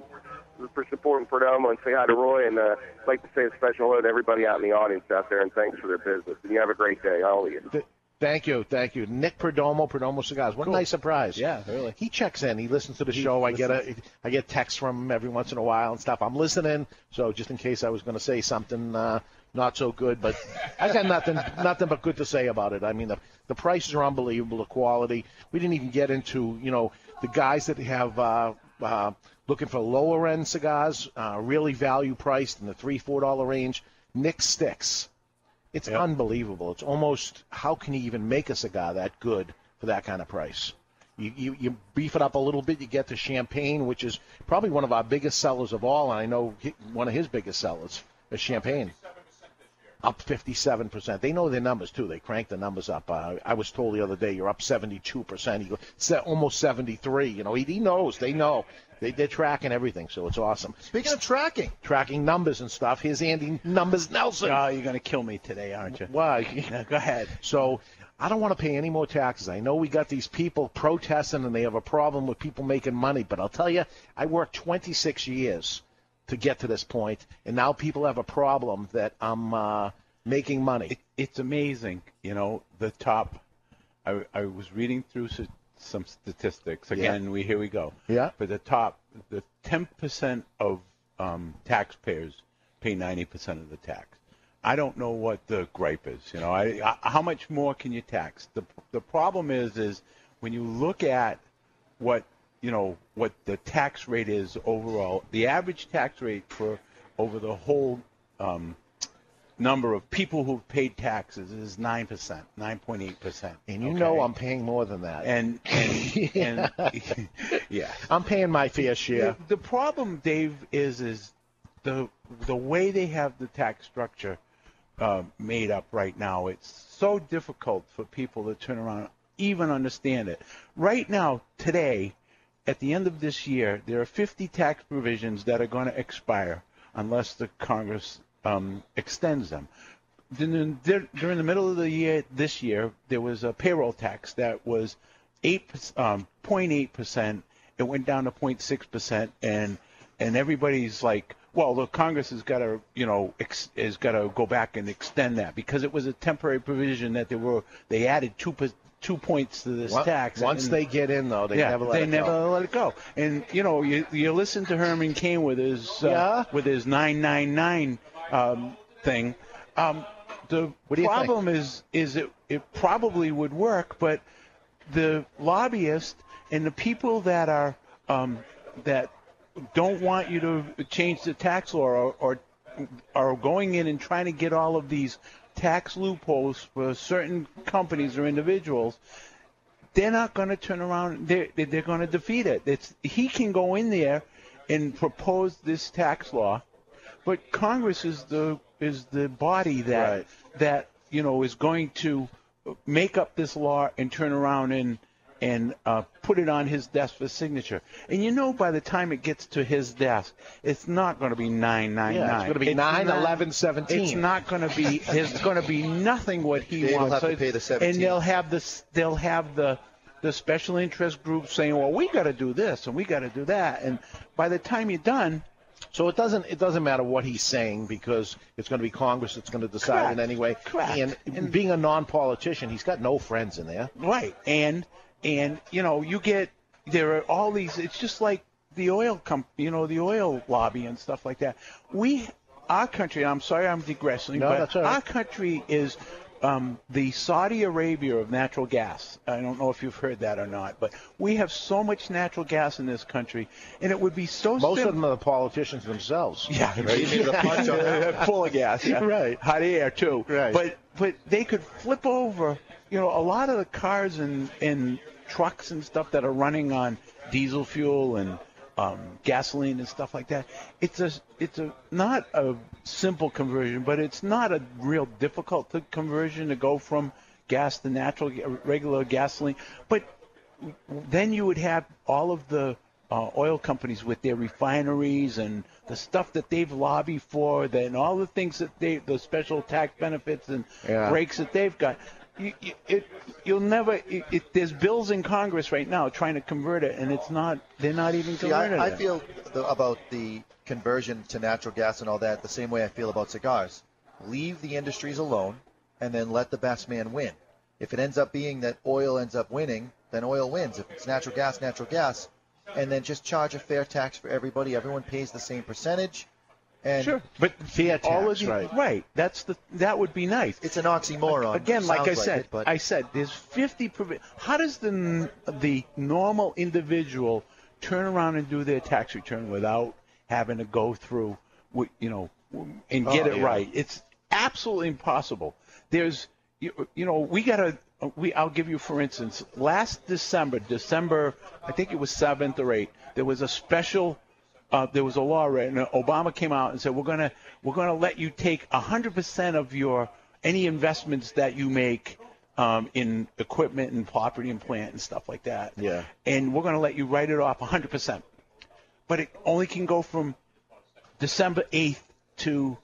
for supporting Perdomo, and say hi to Roy, and uh, I'd like to say a special hello to everybody out in the audience out there, and thanks for their business. And you have a great day, all of you. Th- Thank you, thank you, Nick Perdomo, Perdomo Cigars. What a nice surprise! Yeah, really. He checks in. He listens to the show. I get a, I get texts from him every once in a while and stuff. I'm listening, so just in case I was going to say something uh, not so good, but I got nothing, nothing but good to say about it. I mean, the the prices are unbelievable, the quality. We didn't even get into, you know, the guys that have. Uh, uh, looking for lower end cigars, uh, really value priced in the three four dollar range. Nick's Sticks It's unbelievable. It's almost how can you even make a cigar that good for that kind of price? You, you, you beef it up a little bit, you get the champagne, which is probably one of our biggest sellers of all, and I know one of his biggest sellers is champagne. Up 57%. They know their numbers too. They crank the numbers up. Uh, I was told the other day you're up 72%. He goes, "Se- almost 73. You know, he, he knows. They know. They, they're tracking everything, so it's awesome. Speaking of tracking, tracking numbers and stuff. Here's Andy Numbers Nelson. Oh, you're going to kill me today, aren't you? Why? go ahead. So I don't want to pay any more taxes. I know we got these people protesting and they have a problem with people making money, but I'll tell you, I worked 26 years to get to this point, and now people have a problem that I'm uh, making money. It's amazing, you know, the top. I, I was reading through some statistics. Again, we here we go. Yeah. For the top, the 10% of um, taxpayers pay 90% of the tax. I don't know what the gripe is. You know, I, I, how much more can you tax? The the problem is is when you look at what you know what the tax rate is overall. The average tax rate for over the whole um, number of people who've paid taxes is nine percent, nine point eight percent. And you know I'm paying more than that. And and, and yeah, I'm paying my fair share. the, the problem, Dave, is is the the way they have the tax structure uh, made up right now. It's so difficult for people to turn around, even understand it. Right now, today, at the end of this year, there are 50 tax provisions that are going to expire unless the Congress um, extends them. During the middle of the year, this year, there was a payroll tax that was eight um, 0.8 percent. It went down to 0.6 percent, and and everybody's like, well, the Congress has got to, you know, ex- has got to go back and extend that because it was a temporary provision that they were they added two two points to this Once- tax. once and- they get in, though, they yeah, never let they it never go. let it go. And you know, you you listen to Herman Cain with his uh, Yeah? with his 999 um, thing. Um, the you think? problem is is it it probably would work, but the lobbyists and the people that are um, that don't want you to change the tax law or, or are going in and trying to get all of these tax loopholes for certain companies or individuals they're not going to turn around. They're they're going to defeat it. It's he can go in there and propose this tax law, but Congress is the is the body that that you know is going to make up this law and turn around and and uh, put it on his desk for signature. And you know, by the time it gets to his desk, it's not going to be nine nine nine. Yeah, it's gonna be 9, 11, 17. It's not going to be. There's going to be nothing what he will wants. have to pay the 17. And they'll have this. They'll have the the special interest groups saying, "Well, we got to do this and we got to do that." And by the time you're done, So it doesn't it doesn't matter what he's saying because it's going to be Congress that's going to decide Correct. it anyway. Correct. And, being a non-politician, he's got no friends in there. Right. And and you know, you get there are all these it's just like the oil comp you know, the oil lobby and stuff like that. We our country, I'm sorry I'm digressing, No, but right. our country is um, the Saudi Arabia of natural gas. I don't know if you've heard that or not, but we have so much natural gas in this country, and it would be so Most sim- of them are the politicians themselves. Yeah, a punch full of gas. Yeah. Right. Hot air too. Right. But but they could flip over. You know, a lot of the cars and and trucks and stuff that are running on diesel fuel and um, gasoline and stuff like that. It's a it's a not a simple conversion, but it's not a real difficult to- conversion to go from gas to natural regular gasoline. But then you would have all of the uh, oil companies with their refineries and the stuff that they've lobbied for, then all the things that they, the special tax benefits and Yeah. breaks that they've got. You, you, it, you'll never. It, it, there's bills in Congress right now trying to convert it, and it's not. They're not even See, converting I, I feel the, about the conversion to natural gas and all that the same way I feel about cigars. Leave the industries alone, and then let the best man win. If it ends up being that oil ends up winning, then oil wins. If it's natural gas, natural gas, and then just charge a fair tax for everybody. Everyone pays the same percentage. And sure, but fair all of the, right. That's the that would be nice. It's an oxymoron. Again, like I Sounds like said, it, but- I said there's 50. provi- How does the the normal individual turn around and do their tax return without having to go through, you know, and get Oh, it yeah. right? It's absolutely impossible. There's, you, you know, we got to. We, I'll give you, for instance, last December, December, I think it was seventh or eighth, there was a special uh, there was a law written. Obama came out and said we're gonna we're gonna let you take 100% of your any investments that you make um, in equipment and property and plant and stuff like that. Yeah. And we're gonna let you write it off 100%, but it only can go from December 8th to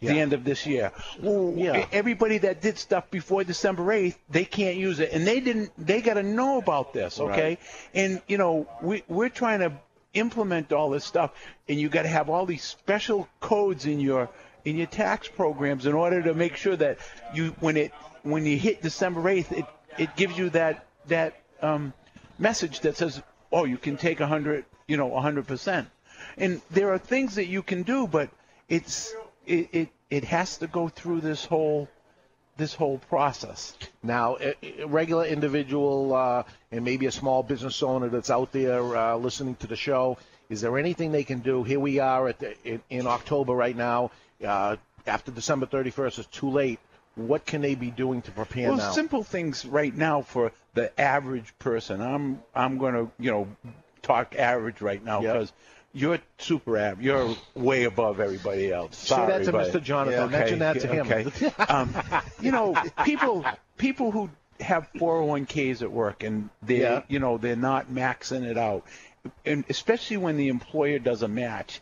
Yeah. the end of this year. Well, Yeah. everybody that did stuff before December 8th, they can't use it, and they didn't. They got to know about this, okay? Right. And you know, we we're trying to implement all this stuff, and you got to have all these special codes in your in your tax programs in order to make sure that you when it when you hit December 8th, it it gives you that that um, message that says, oh, you can take 100, you know, 100 percent. And there are things that you can do, but it's it, it it has to go through this whole this whole process. Now, a, a regular individual uh, and maybe a small business owner that's out there uh, listening to the show, is there anything they can do? Here we are at the, in, in October right now. Uh, after December 31st, it's too late. What can they be doing to prepare well, now? simple things right now for the average person. I'm I'm going to you know talk average right now Yep. You're super average. You're way above everybody else. Say Sorry, that to but- Mr. Jonathan. Okay, Mention that to him. Okay. um, you know, people people who have 401ks at work and they Yeah. you know they're not maxing it out, and especially when the employer does a match,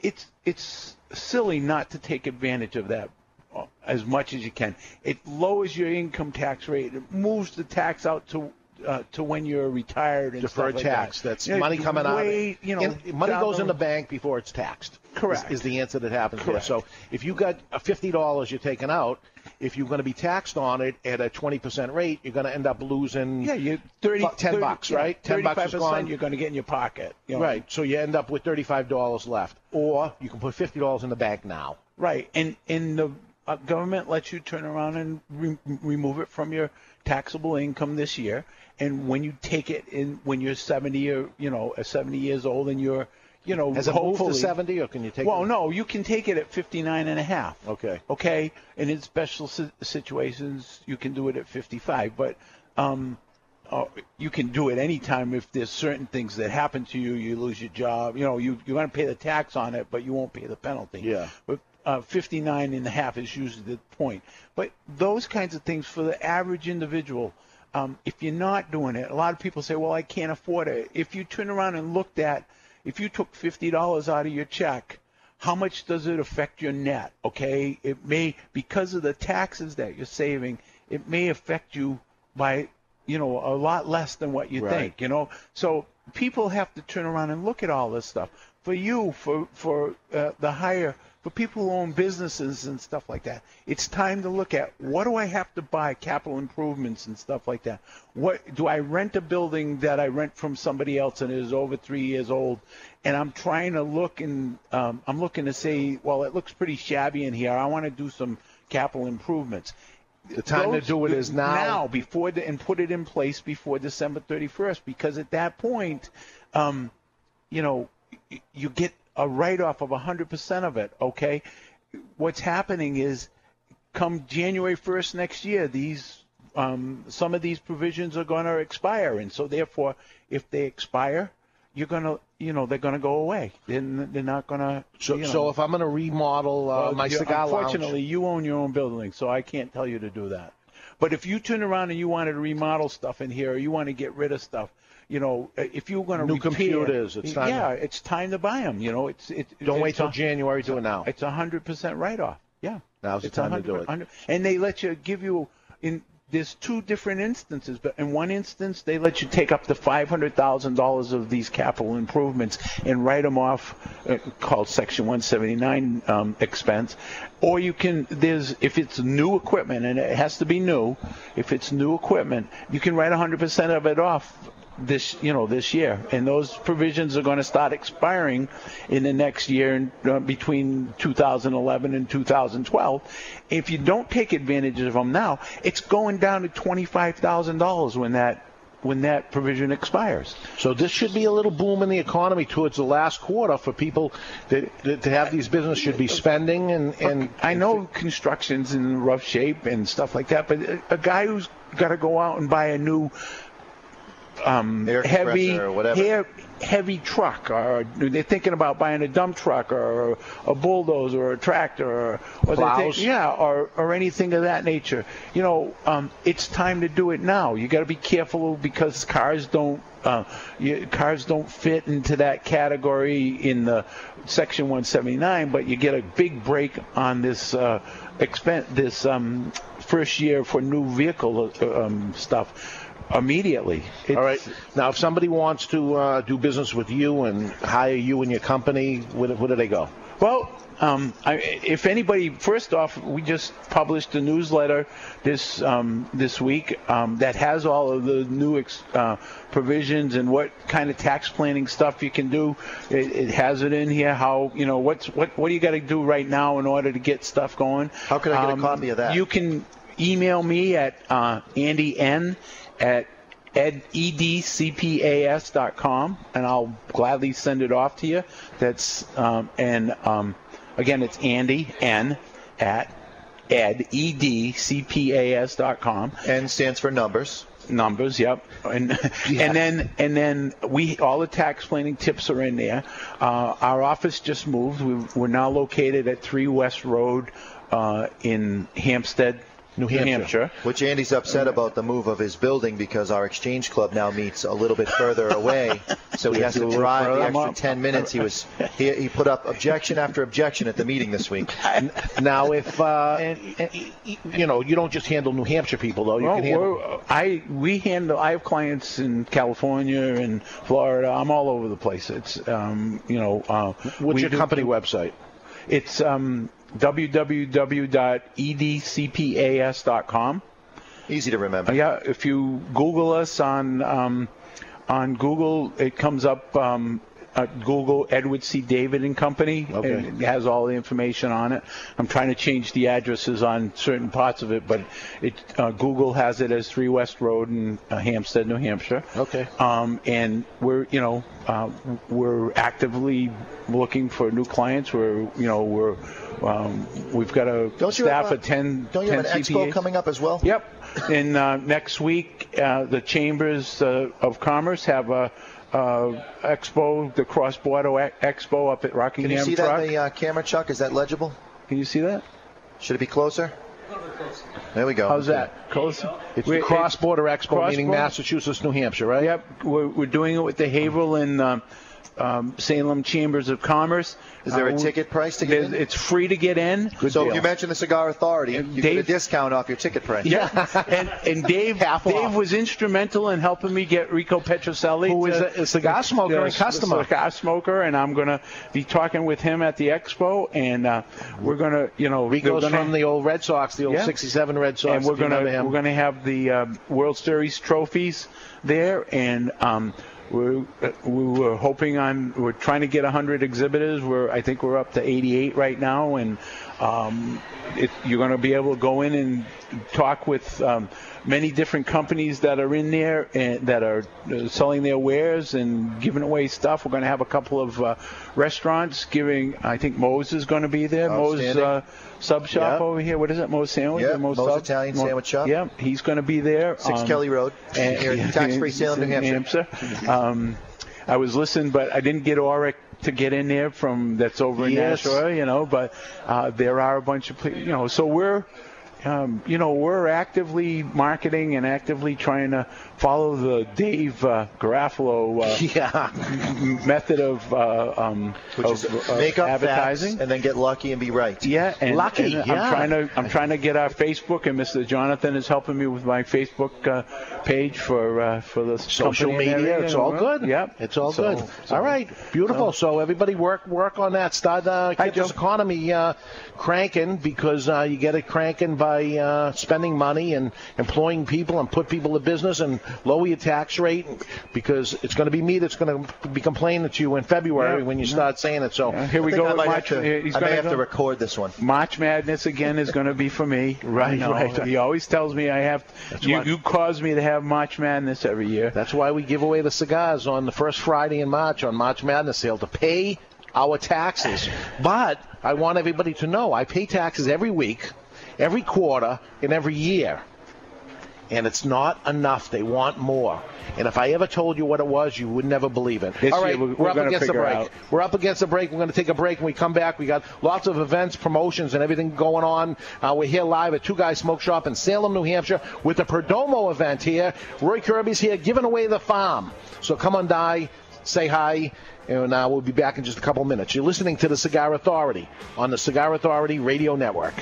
it's it's silly not to take advantage of that uh, as much as you can. It lowers your income tax rate. It moves the tax out to uh, to when you're retired and Deferred like tax. that. That's You know, money coming out. You know, In- money goes in the bank before it's taxed. Correct. Is, is the answer that happens Correct. there. So if you got a fifty dollars you're taking out, if you're going to be taxed on it at a twenty percent rate, you're going to end up losing. Yeah, you 30, ten 30 bucks, yeah, right? Ten bucks is 35% gone. You're going to get in your pocket. you know. Right. So you end up with thirty-five dollars left, or you can put fifty dollars in the bank now. Right, and and the uh, government lets you turn around and re- remove it from your taxable income this year. And when you take it in, when you're 70 or you know, uh, 70 years old, and you're, you know, Has it moved to seventy, or can you take? It? Well, it? no, you can take it at 59 and a half. Okay. Okay, and in special si- situations, you can do it at 55. But um, uh, you can do it anytime if there's certain things that happen to you, you lose your job. You know, you you're going to pay the tax on it, but you won't pay the penalty. Yeah. But uh, 59 and a half is usually the point. But those kinds of things for the average individual. Um, if you're not doing it, a lot of people say, "Well, I can't afford it." If you turn around and looked at, if you took fifty dollars out of your check, how much does it affect your net? Okay, it may because of the taxes that you're saving, it may affect you by you know a lot less than what you Right. think. You know, so people have to turn around and look at all this stuff. For you, for for uh, the higher, for people who own businesses and stuff like that, it's time to look at what do I have to buy, capital improvements and stuff like that. What do I rent a building that I rent from somebody else and it is over three years old, and I'm trying to look and um, I'm looking to say, well, it looks pretty shabby in here. I want to do some capital improvements. The time to do it is now. Now, before the, and put it in place before December 31st, because at that point, um, you know, you get a write-off of 100% of it. Okay, what's happening is, come January 1st next year, these um, some of these provisions are going to expire, and so therefore, if they expire, you're going to, you know, they're going to go away. They're, they're not going to. So, you know, so if I'm going to remodel uh, well, my cigar lounge, Unfortunately, you own your own building, so I can't tell you to do that. But if you turn around and you wanted to remodel stuff in here, or you want to get rid of stuff, you know, uh, if you're going to New repair, computers, it's time to- yeah, it's time to buy them. You know, it's it. don't wait it's till a- January. Do it now. It's a hundred percent write-off. Yeah, Now's the time to do it. And they let you give you in. There's two different instances, but in one instance they let you take up to five hundred thousand dollars of these capital improvements and write them off, uh, called Section 179 um, expense, or you can. There's if it's new equipment and it has to be new. If it's new equipment, you can write hundred percent of it off this you know this year and those provisions are going to start expiring in the next year uh, between 2011 and 2012 if you don't take advantage of them now it's going down to $25,000 when that when that provision expires. So this should be a little boom in the economy towards the last quarter for people that, that to have these businesses should be spending and and I know construction's in rough shape and stuff like that, but a guy who's got to go out and buy a new um, heavy compressor or whatever. hair- heavy truck, or they're thinking about buying a dump truck or a bulldozer or a tractor, or, or think, yeah, or or anything of that nature. You know, um, it's time to do it now. You got to be careful because cars don't. Uh, you, cars don't fit into that category in the section 179, but you get a big break on this uh, expen- this um, first year for new vehicle uh, um, stuff immediately. All right. Now, if somebody wants to uh, do business with you and hire you and your company, where, where do they go? Well, um, I, if anybody, first off, we just published a newsletter this um, this week um, that has all of the new ex, uh, provisions and what kind of tax planning stuff you can do. It, it has it in here. How you know what's what what do you got to do right now in order to get stuff going? How can I get a copy of that? You can email me at uh, Andy N at ed, edcpas.com, and I'll gladly send it off to you. That's um, and um, again, it's Andy N at ed edcpas.com. N stands for numbers. Numbers, yep. And and then and then we all the tax planning tips are in there. Uh, our office just moved. We, we're now located at Three West Road uh, in Hampstead, New Hampshire. Which Andy's upset about the move of his building because our exchange club now meets a little bit further away, so he has to drive the extra ten minutes. He was he, he put up objection after objection at the meeting this week. Now, if uh, you know, you don't just handle New Hampshire people, though. You Well, can handle. I we handle. I have clients in California and Florida. I'm all over the place. It's um, you know. Uh, What's we your do- company website? It's um, www.edcpas.com. Easy to remember. Yeah, if you Google us on um, on Google, it comes up. Um, uh, Google Edward C. David and Company. Okay. and It has all the information on it. I'm trying to change the addresses on certain parts of it, but it uh, Google has it as 3 West Road in uh, Hampstead, New Hampshire. Okay. Um, and we're, you know, uh, we're actively looking for new clients. We're, you know, we're um, we've got a staff a- of 10 Don't you 10 have an expo coming up as well? Yep. And uh, next week, uh, the Chambers uh, of Commerce have a uh, expo, the Cross Border Expo up at Rocky North. Can you see Truck. that in the uh, camera, Chuck? Is that legible? Can you see that? Should it be closer? There we go. How's that? Close? It's We- the Cross Border Expo, Cross meaning Massachusetts, New Hampshire, right? Yep. We're, we're doing it with the Haverhill and um, um, Salem Chambers of Commerce. Is there a Uh, ticket price to get in? It's free to get in. so if you mentioned the Cigar Authority, you get a Dave- discount off your ticket price. Yeah, and and Dave Dave was instrumental in helping me get Rico Petrocelli, Who is to- a- a cigar smoker the- and customer. the cigar smoker, and I'm going to be talking with him at the expo, and uh, we're going to, you know, Rico's they're gonna- from the old Red Sox, the old Yeah. '67 Red Sox. and we're gonna we're gonna have the um, World Series trophies there, and um, we're we were hoping on we're trying to get 100 exhibitors. We're I think we're up to 88 right now, and um, it, you're going to be able to go in and talk with um, many different companies that are in there and that are uh, selling their wares and giving away stuff. We're going to have a couple of uh, restaurants giving. I think Moe's is going to be there. Moe's uh, sub shop Yeah. over here. What is it? Moe's sandwich. Or Moe's? Italian Sandwich Shop. Yeah, he's going to be there. Six Um, Kelly Road, and- tax-free Salem, New Hampshire. Um, I was listening, but I didn't get Auric to get in there from that's over in Yes. Nashua, you know. But uh, there are a bunch of, you know, so we're. Um, you know, we're actively marketing and actively trying to follow the Dave uh, Garofalo uh, m- method of, uh, um, of, of make up advertising. and then get lucky and be right. Yeah, and, Lucky, and yeah. I'm trying to I'm trying to get our Facebook, and Mr. Jonathan is helping me with my Facebook uh, page for uh, for the social media. It's all good. Yep, it's all So- good. so- all right, beautiful. So, everybody work work on that. Start uh, get this economy uh, cranking because uh, you get it cranking by by uh, spending money and employing people and put people to business and lower your tax rate because it's going to be me that's going to be complaining to you in February Yeah, when you yeah. start saying it. So Here we go. I might March, uh, have to- he's I may have go- to record this one. March Madness again is going to be for me. Right, right. He always tells me I have. You, why- you cause me to have March Madness every year. That's why we give away the cigars on the first Friday in March on March Madness sale to pay our taxes. But I want everybody to know I pay taxes every week, every quarter, and every year. And it's not enough. They want more. And if I ever told you what it was, you would never believe it. This All year we're- we're, we're up against the break. out. We're up against the break. We're going to take a break. When we come back, we got lots of events, promotions, and everything going on. Uh, we're here live at Two Guys Smoke Shop in Salem, New Hampshire, with the Perdomo event here. Roy Kirby's here giving away the farm. So come on, die, say hi, and uh, we'll be back in just a couple minutes. You're listening to the Cigar Authority on the Cigar Authority Radio Network.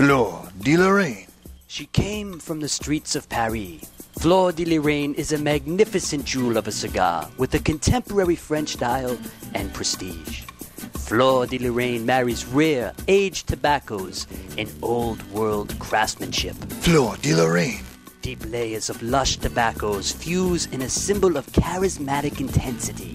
Fleur de Lorraine. She came from the streets of Paris. Fleur de Lorraine is a magnificent jewel of a cigar with a contemporary French style and prestige. Fleur de Lorraine marries rare, aged tobaccos and old world craftsmanship. Fleur de Lorraine. Deep layers of lush tobaccos fuse in a symbol of charismatic intensity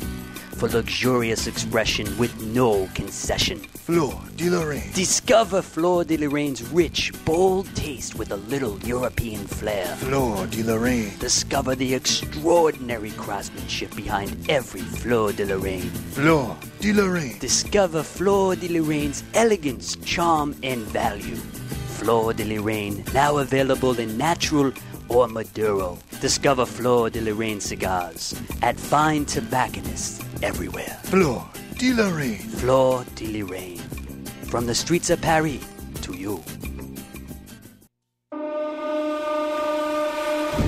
for luxurious expression with no concession. Fleur de Lorraine. Discover Fleur de Lorraine's rich, bold taste with a little European flair. Fleur de Lorraine. Discover the extraordinary craftsmanship behind every Fleur de Lorraine. Fleur de Lorraine. Discover Fleur de Lorraine's elegance, charm, and value. Fleur de Lorraine, now available in natural or Maduro. Discover Fleur de Lorraine cigars at fine tobacconists everywhere. Fleur de de Lorraine. From the streets of Paris to you.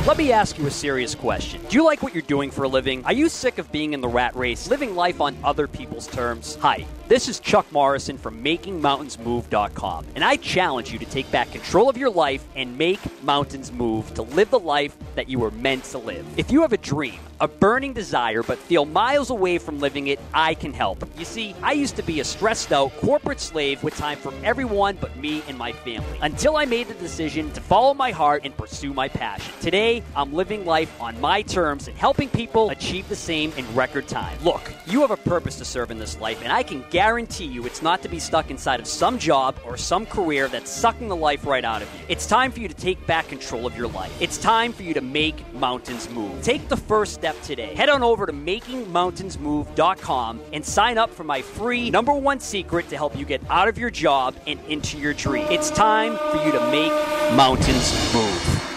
Let me ask you a serious question. Do you like what you're doing for a living? Are you sick of being in the rat race, living life on other people's terms? Hi, this is Chuck Morrison from MakingMountainsMove.com, and I challenge you to take back control of your life and make mountains move to live the life that you were meant to live. If you have a dream, a burning desire, but feel miles away from living it, I can help. You see, I used to be a stressed out corporate slave with time for everyone but me and my family until I made the decision to follow my heart and pursue my passion. Today, I'm living life on my terms and helping people achieve the same in record time. Look, you have a purpose to serve in this life, and I can guarantee you it's not to be stuck inside of some job or some career that's sucking the life right out of you. It's time for you to take back control of your life. It's time for you to make mountains move. Take the first step today. Head on over to makingmountainsmove.com and sign up for my free number one secret to help you get out of your job and into your dream. It's time for you to make mountains move.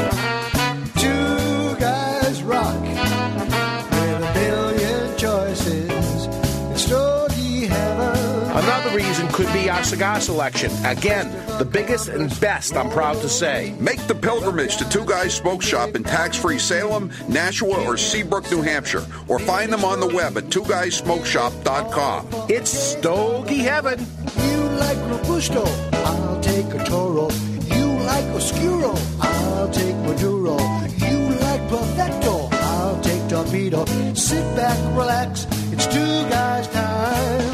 Could be our cigar selection. Again, the biggest and best, I'm proud to say. Make the pilgrimage to Two Guys Smoke Shop in tax-free Salem, Nashua, or Seabrook, New Hampshire, or find them on the web at twoguysmokeshop.com. It's Stogie Heaven. You like Robusto, I'll take a Toro. You like Oscuro, I'll take Maduro. You like Perfecto, I'll take Torpedo. Sit back, relax, it's two guys' time.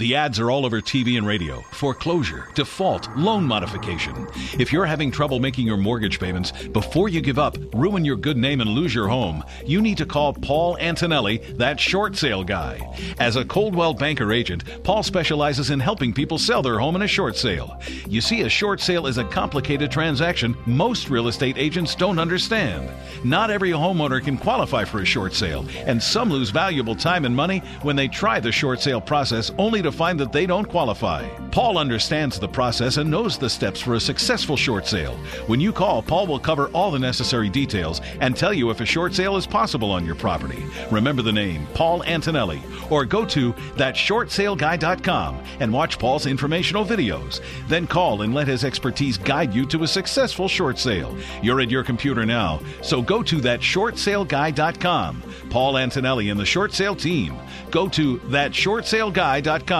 The ads are all over TV and radio. Foreclosure, default, loan modification. If you're having trouble making your mortgage payments, before you give up, ruin your good name, and lose your home, you need to call Paul Antonelli, that short sale guy. As a Coldwell Banker agent, Paul specializes in helping people sell their home in a short sale. You see, a short sale is a complicated transaction most real estate agents don't understand. Not every homeowner can qualify for a short sale, and some lose valuable time and money when they try the short sale process only to find that they don't qualify. Paul understands the process and knows the steps for a successful short sale. When you call, Paul will cover all the necessary details and tell you if a short sale is possible on your property. Remember the name, Paul Antonelli, or go to thatshortsaleguy.com and watch Paul's informational videos. Then call and let his expertise guide you to a successful short sale. You're at your computer now, so go to thatshortsaleguy.com. Paul Antonelli and the short sale team. Go to thatshortsaleguy.com.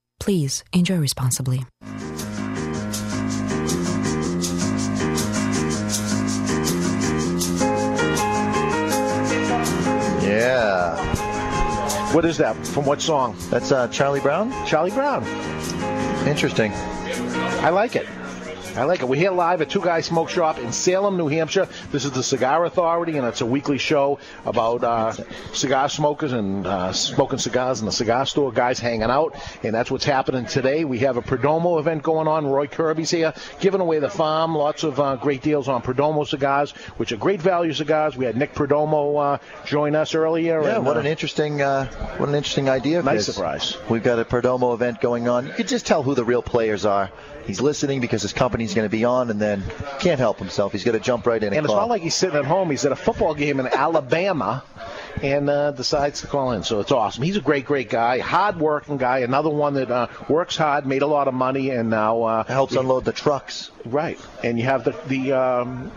Please enjoy responsibly. Yeah. What is that? From what song? That's uh, Charlie Brown. Charlie Brown. Interesting. I like it. I like it. We're here live at Two Guys Smoke Shop in Salem, New Hampshire. This is the Cigar Authority, and it's a weekly show about uh, cigar smokers and uh, smoking cigars in the cigar store, guys hanging out, and that's what's happening today. We have a Perdomo event going on. Roy Kirby's here, giving away the farm. Lots of uh, great deals on Perdomo cigars, which are great value cigars. We had Nick Perdomo uh, join us earlier. Yeah, and, what uh, an interesting, uh, what an interesting idea. Nice surprise. We've got a Perdomo event going on. You can just tell who the real players are. He's listening because his company's going to be on, and then can't help himself. He's going to jump right in and, And it's call. not like he's sitting at home. He's at a football game in Alabama and uh, decides to call in. So it's awesome. He's a great, great guy, hard-working guy. Another one that uh, works hard, made a lot of money, and now uh, helps unload the trucks. Right. And you have the the um,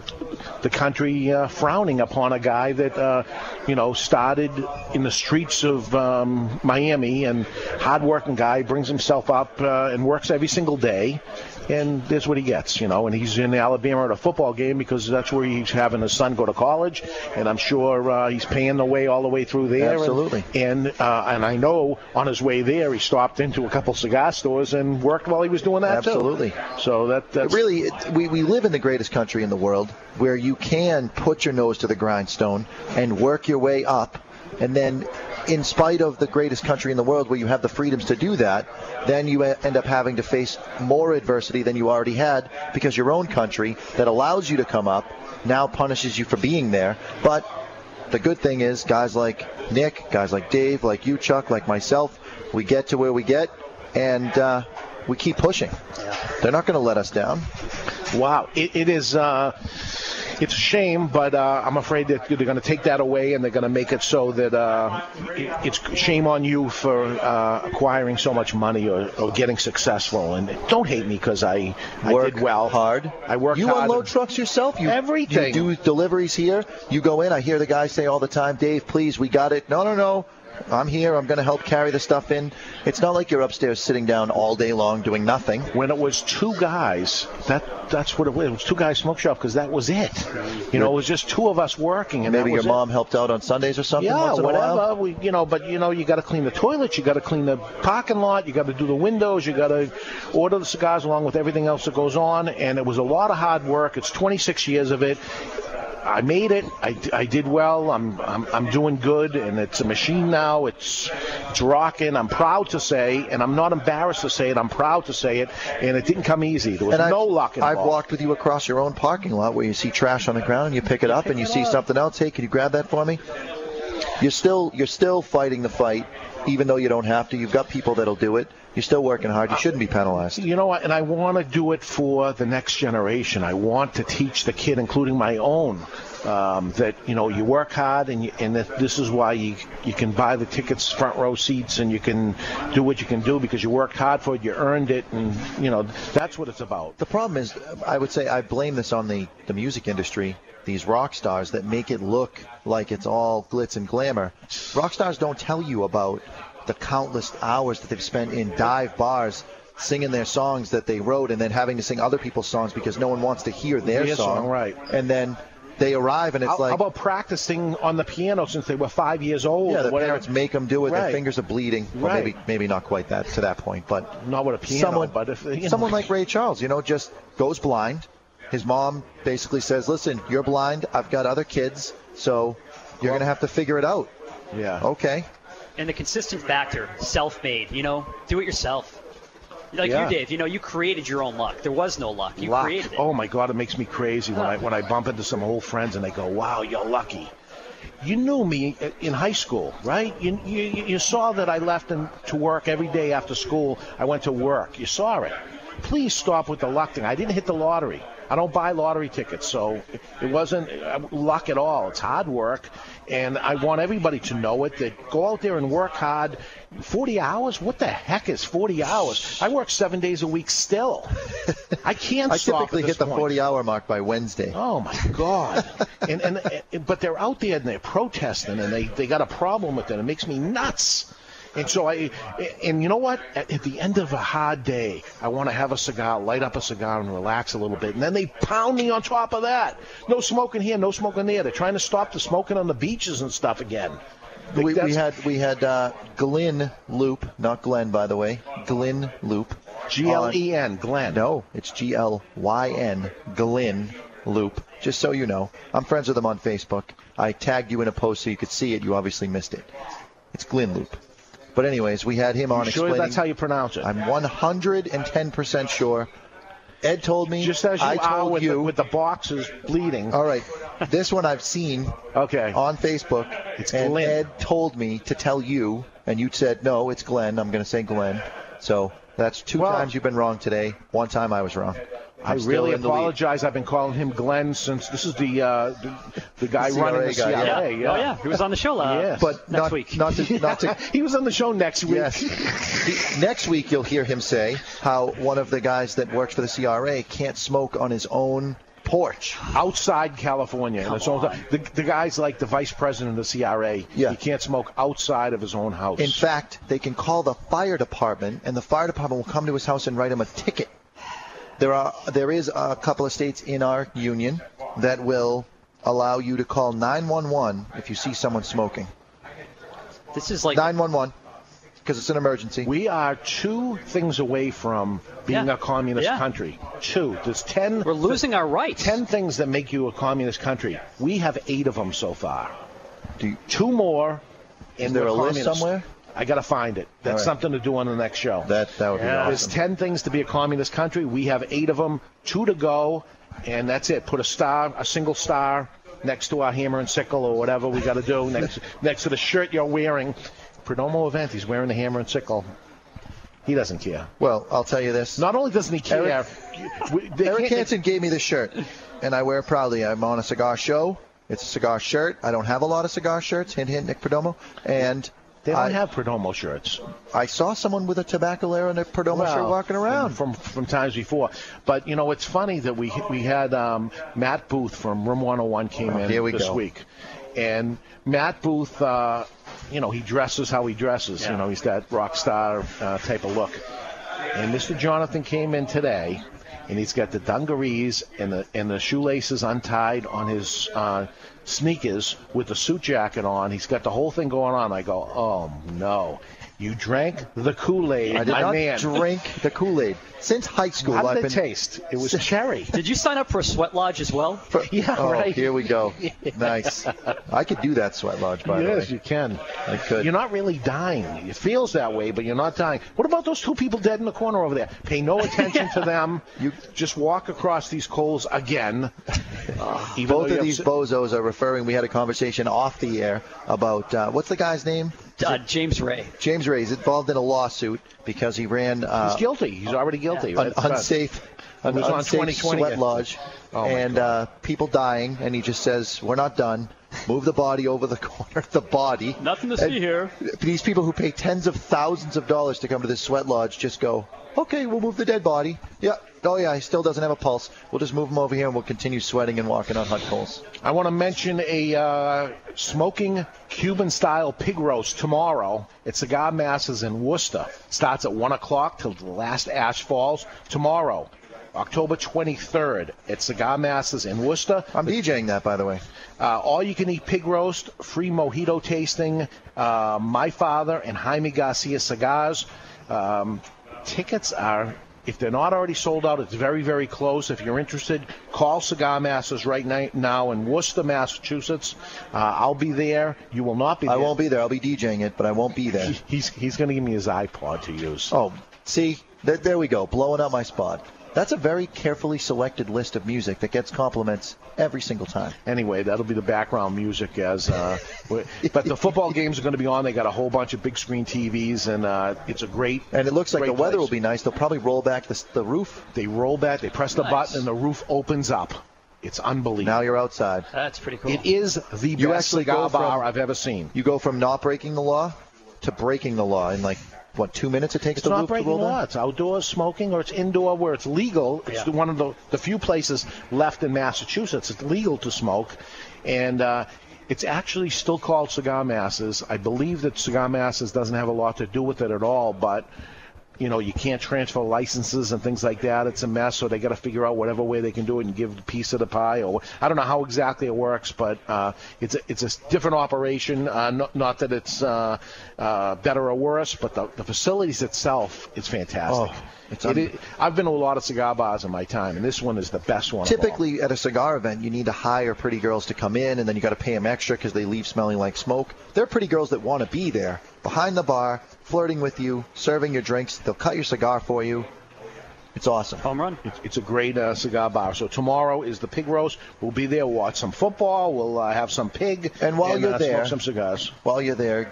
the country uh, frowning upon a guy that uh, you know started in the streets of um, Miami and hard-working guy brings himself up uh, and works every single day. And that's what he gets, you know. And he's in Alabama at a football game because that's where he's having his son go to college. And I'm sure uh, he's paying the way all the way through there. Absolutely. And uh, and I know on his way there he stopped into a couple cigar stores and worked while he was doing that too. Absolutely. So that that's really, it, we, we live in the greatest country in the world where you can put your nose to the grindstone and work your way up. And then, in spite of the greatest country in the world where you have the freedoms to do that, then you end up having to face more adversity than you already had because your own country that allows you to come up now punishes you for being there. But the good thing is, guys like Nick, guys like Dave, like you, Chuck, like myself, we get to where we get, and uh, we keep pushing. They're not going to let us down. Wow, it, it is. Uh, it's a shame, but uh, I'm afraid that they're going to take that away and they're going to make it so that uh, it's shame on you for uh, acquiring so much money or, or getting successful. And don't hate me because I, I Work did well. hard. I work You hard. unload trucks yourself. You Everything. You do deliveries here. You go in. I hear the guys say all the time, "Dave, please, we got it." No, no, no. I'm here. I'm going to help carry the stuff in. It's not like you're upstairs sitting down all day long doing nothing. When it was two guys, that that's what it was. It was two guys smoke shop because that was it. You know, it was just two of us working. And Maybe your was it. mom helped out on Sundays or something. Yeah, whatever. We, you know, but you know, you got to clean the toilets, you got to clean the parking lot, you got to do the windows, you got to order the cigars along with everything else that goes on. And it was a lot of hard work. It's 26 years of it. I made it. I, I did well. I'm, I'm I'm doing good, and it's a machine now. It's it's rocking. I'm proud to say, and I'm not embarrassed to say it. I'm proud to say it. And it didn't come easy. There was and no I've, luck involved. I've walked with you across your own parking lot where you see trash on the ground and you pick it up and you see something else. Hey, can you grab that for me? You're still you're still fighting the fight, even though you don't have to. You've got people that'll do it. You're still working hard. You shouldn't be penalized. You know what? And I want to do it for the next generation. I want to teach the kid, including my own, um, that you know you work hard, and you, and that this is why you you can buy the tickets, front row seats, and you can do what you can do because you worked hard for it, you earned it, and you know that's what it's about. The problem is, I would say I blame this on the, the music industry, these rock stars that make it look like it's all glitz and glamour. Rock stars don't tell you about the countless hours that they've spent in dive bars singing their songs that they wrote and then having to sing other people's songs because no one wants to hear their Their song. right. And then they arrive and it's how, like how about practicing on the piano since they were five years old? yeah, the whatever? parents make them do it. Their Right. fingers are bleeding. Well, Right. maybe maybe not quite that to that point, but not with a piano, someone, but if you know. someone like Ray Charles, you know, just goes blind. His mom basically says, "Listen, you're blind. I've got other kids, so you're going to have to figure it out." Yeah. Okay. And the consistent factor, self-made. You know, do it yourself. Like Yeah. you, Dave. You know, you created your own luck. There was no luck. You Luck. created it. Oh my God, it makes me crazy when I when I bump into some old friends and they go, "Wow, you're lucky." You knew me in high school, right? You, you, you saw that I left in, to work every day after school. I went to work. You saw it. Please stop with the luck thing. I didn't hit the lottery. I don't buy lottery tickets, so it wasn't uh, luck at all. It's hard work, and I want everybody to know it. That go out there and work hard. 40 hours? What the heck is 40 hours? I work seven days a week still. I can't I typically hit the point. 40 hour mark by Wednesday. Oh my God! and, and and but they're out there and they're protesting and they they got a problem with it. It makes me nuts. And so I, and you know what? At, at the end of a hard day, I want to have a cigar, light up a cigar, and relax a little bit. And then they pound me on top of that. No smoking here, no smoking there. They're trying to stop the smoking on the beaches and stuff again. We, we had we had uh, Glenn Loope, not Glenn, by the way. Glenn Loope. G L E N, Glenn. No, it's G L Y N, Glenn Loope. Just so you know, I'm friends with him on Facebook. I tagged you in a post so you could see it. You obviously missed it. It's Glenn Loope. But anyways, we had him on You sure that's how you pronounce it? I'm 110% sure. Ed told me. Just as you I are told with, you. The, with the boxes bleeding. All right. This one I've seen okay. on Facebook. It's and Glenn. Ed told me to tell you, and you said, no, it's Glenn. I'm going to say Glenn. So that's two Well- times you've been wrong today. One time I was wrong. I really in lead. apologize. I've been calling him Glenn since this is the uh, the, the guy The running CRA the guy, CRA. yeah. Yeah. Oh yeah, he was on the show uh, Yes. But next not, week. Not to, not to, he was on the show next week. yes. He- next week you'll hear him say how one of the guys that works for the CRA can't smoke on his own porch. outside California. and it's all, the, the guy's like the vice president of the CRA. Yeah. He can't smoke outside of his own house. In fact, they can call the fire department, and the fire department will come to his house and write him a ticket. There are there is a couple of states in our union that will allow you to call 911 if you see someone smoking. This is like 911 because it's an emergency. we are two things away from being Yeah. a communist Yeah. country. Two. There's ten. We're losing our rights. Ten things that make you a communist country. We have eight of them so far. Do you- Two more. Is and there we're a list communist. somewhere? I got to find it. That's All right. something to do on the next show. That that would be awesome. There's 10 things to be a communist country. We have eight of them, two to go, and that's it. Put a star, a single star, next to our hammer and sickle or whatever we got to do, next, next to the shirt you're wearing. Perdomo event, he's wearing the hammer and sickle. He doesn't care. Well, I'll tell you this. Not only doesn't he care, Eric- we- Eric Hansen gave me this shirt, and I wear it proudly. I'm on a cigar show. It's a cigar shirt. I don't have a lot of cigar shirts. Hint, hint, Nick Perdomo. And They don't I, have Perdomo shirts. I saw someone with a Tabacalera and a Perdomo shirt walking around. from, from from times before. But you know, it's funny that we we had um, Matt Booth from Room 101 came Oh, in here we this go. week, and Matt Booth, uh, you know, he dresses how he dresses. You know, he's that rock star uh, type of look. And Mr. Jonathan came in today, and he's got the dungarees and the and the shoelaces untied on his uh, sneakers with the suit jacket on. He's got the whole thing going on. I go, oh no. You drank the Kool-Aid, I did my not man. drink the Kool-Aid since high school. How I've did been it taste? It was cherry. Did you sign up for a sweat lodge as well? Yeah, Oh, right. here we go. Nice. I could do that sweat lodge, by yes, the way. Yes, you can. I could. You're not really dying. It feels that way, but you're not dying. What about those two people dead in the corner over there? Pay no attention to them. You just walk across these coals again. Uh, Both of these have- bozos are referring. We had a conversation off the air about uh, what's the guy's name? Uh, James Ray. James Ray is involved in a lawsuit because he ran. Uh, He's guilty. He's already guilty. An unsafe, an was on unsafe 2020. sweat lodge, Oh, and uh, people dying, and he just says, "We're not done. Move the body over the corner. The body. Nothing to And see here. These people who pay tens of thousands of dollars to come to this sweat lodge just go, "Okay, we'll move the dead body. Yeah. Oh yeah, he still doesn't have a pulse. We'll just move him over here, and we'll continue sweating and walking on hot coals." I want to mention a uh, smoking Cuban style pig roast tomorrow at Cigar Masters in Worcester. Starts at 1 o'clock till the last ash falls tomorrow. October 23rd at Cigar Masters in Worcester. I'm DJing that, by the way. Uh, all you can eat pig roast, free mojito tasting, uh, My Father and Jaime Garcia cigars. Um, tickets are, if they're not already sold out, it's very, very close. If you're interested, call Cigar Masters right now in Worcester, Massachusetts. Uh, I'll be there. You will not be there. I won't be there. I'll be DJing it, but I won't be there. He's, he's going to give me his iPod to use. Oh, see, there, there we go, blowing up my spot. That's a very carefully selected list of music that gets compliments every single time. Anyway, that'll be the background music as. Uh, but the football games are going to be on. They got a whole bunch of big screen TVs, and uh, it's a great. And it looks like great the weather will be nice. They'll probably roll back the, the roof. They roll back. They press the Nice. button, and the roof opens up. It's unbelievable. Now you're outside. That's pretty cool. It is the You best actually cigar go from- bar I've ever seen. You go from not breaking the law to breaking the law in like what two minutes it takes It's the not roof breaking to roll law. It's outdoors smoking, or it's indoor where it's legal. It's Yeah. one of the, the few places left in Massachusetts it's legal to smoke, and uh, it's actually still called Cigar Masters. I believe that Cigar Masters doesn't have a lot to do with it at all, but. You know, you can't transfer licenses and things like that. It's a mess, so they got to figure out whatever way they can do it and give a piece of the pie. Or I don't know how exactly it works, but uh, it's a, it's a different operation. Uh, not, not that it's uh, uh, better or worse, but the, the facilities itself is fantastic. Oh, it's It un- is- I've been to a lot of cigar bars in my time, and this one is the best one. Typically, at a cigar event, you need to hire pretty girls to come in, and then you got to pay them extra because they leave smelling like smoke. There are pretty girls that want to be there, behind the bar, flirting with you, serving your drinks. They'll cut your cigar for you. It's awesome. Home run. It's, it's a great uh, cigar bar. So tomorrow is the pig roast. We'll be there. We'll watch some football. We'll uh, have some pig. And while you're uh, there- smoke some cigars. While you're there,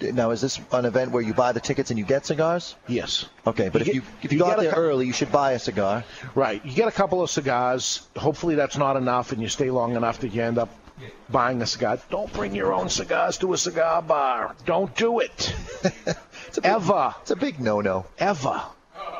now is this an event where you buy the tickets and you get cigars? Yes. Okay, but You if you if you, you got get a there cou- early, you should buy a cigar. Right. You get a couple of cigars. Hopefully that's not enough, and you stay long enough that you end up buying a cigar. Don't bring your own cigars to a cigar bar. Don't do it. It's big, Ever. It's a big no-no. Ever.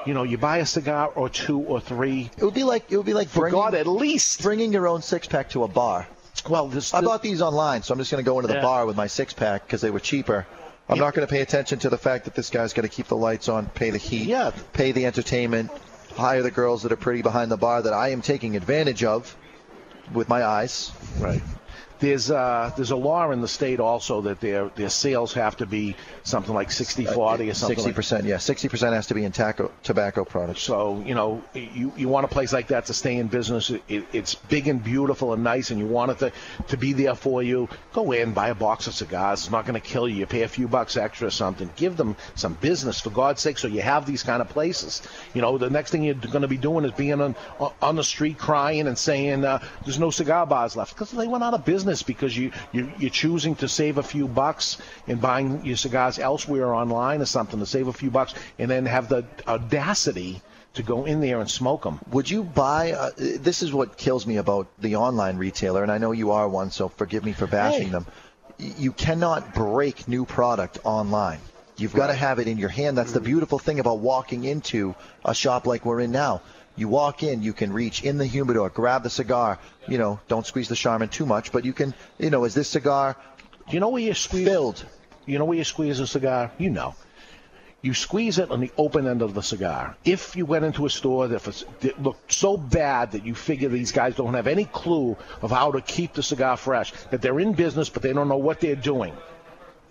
You know, you buy a cigar or two or three. It would be like it would be like For bringing, God, at least. bringing your own six-pack to a bar. Well, this. I bought these online, so I'm just going to go into the Yeah. bar with my six-pack because they were cheaper. I'm not going to pay attention to the fact that this guy's got to keep the lights on, pay the heat, Yeah. pay the entertainment, hire the girls that are pretty behind the bar that I am taking advantage of with my eyes. Right. There's uh, there's a law in the state also that their their sales have to be something like 60 40 or something. Sixty like percent, yeah, sixty percent has to be in taco, tobacco products. So you know, you you want a place like that to stay in business. It, it, it's big and beautiful and nice, and you want it to to be there for you. Go in, buy a box of cigars. It's not going to kill you. You pay a few bucks extra or something. Give them some business for God's sake. So you have these kind of places. You know, the next thing you're going to be doing is being on on the street crying and saying uh, there's no cigar bars left because they went out of business because you you you're choosing to save a few bucks and buying your cigars elsewhere online or something to save a few bucks and then have the audacity to go in there and smoke them. Would you buy? Uh, this is what kills me about the online retailer, and I know you are one, so forgive me for bashing Hey. them. You cannot break new product online. You've got to have it in your hand. That's the beautiful thing about walking into a shop like we're in now. You walk in, you can reach in the humidor, grab the cigar. You know, don't squeeze the Charmin too much, but you can. You know, is this cigar Do you know where you squeeze? filled? You know where you squeeze a cigar? You know. You squeeze it on the open end of the cigar. If you went into a store that looked so bad that you figure these guys don't have any clue of how to keep the cigar fresh, that they're in business but they don't know what they're doing.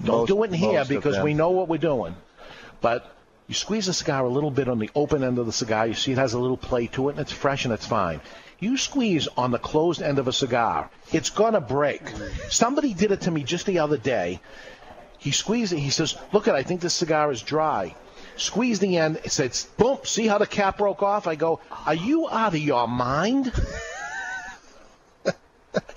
Don't Most- do it in here because we know what we're doing. But you squeeze the cigar a little bit on the open end of the cigar. You see it has a little play to it and it's fresh and it's fine. You squeeze on the closed end of a cigar, it's gonna break. Somebody did it to me just the other day. He squeezed it. He says, "Look at, I think this cigar is dry." Squeeze the end. It says, "Boom!" See how the cap broke off? I go, "Are you out of your mind?"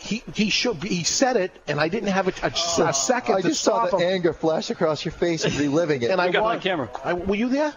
He he should he said it, and I didn't have a, a, a oh. second I to just saw stop the him. anger flash across your face and reliving it. And I want, my camera. I, were you there?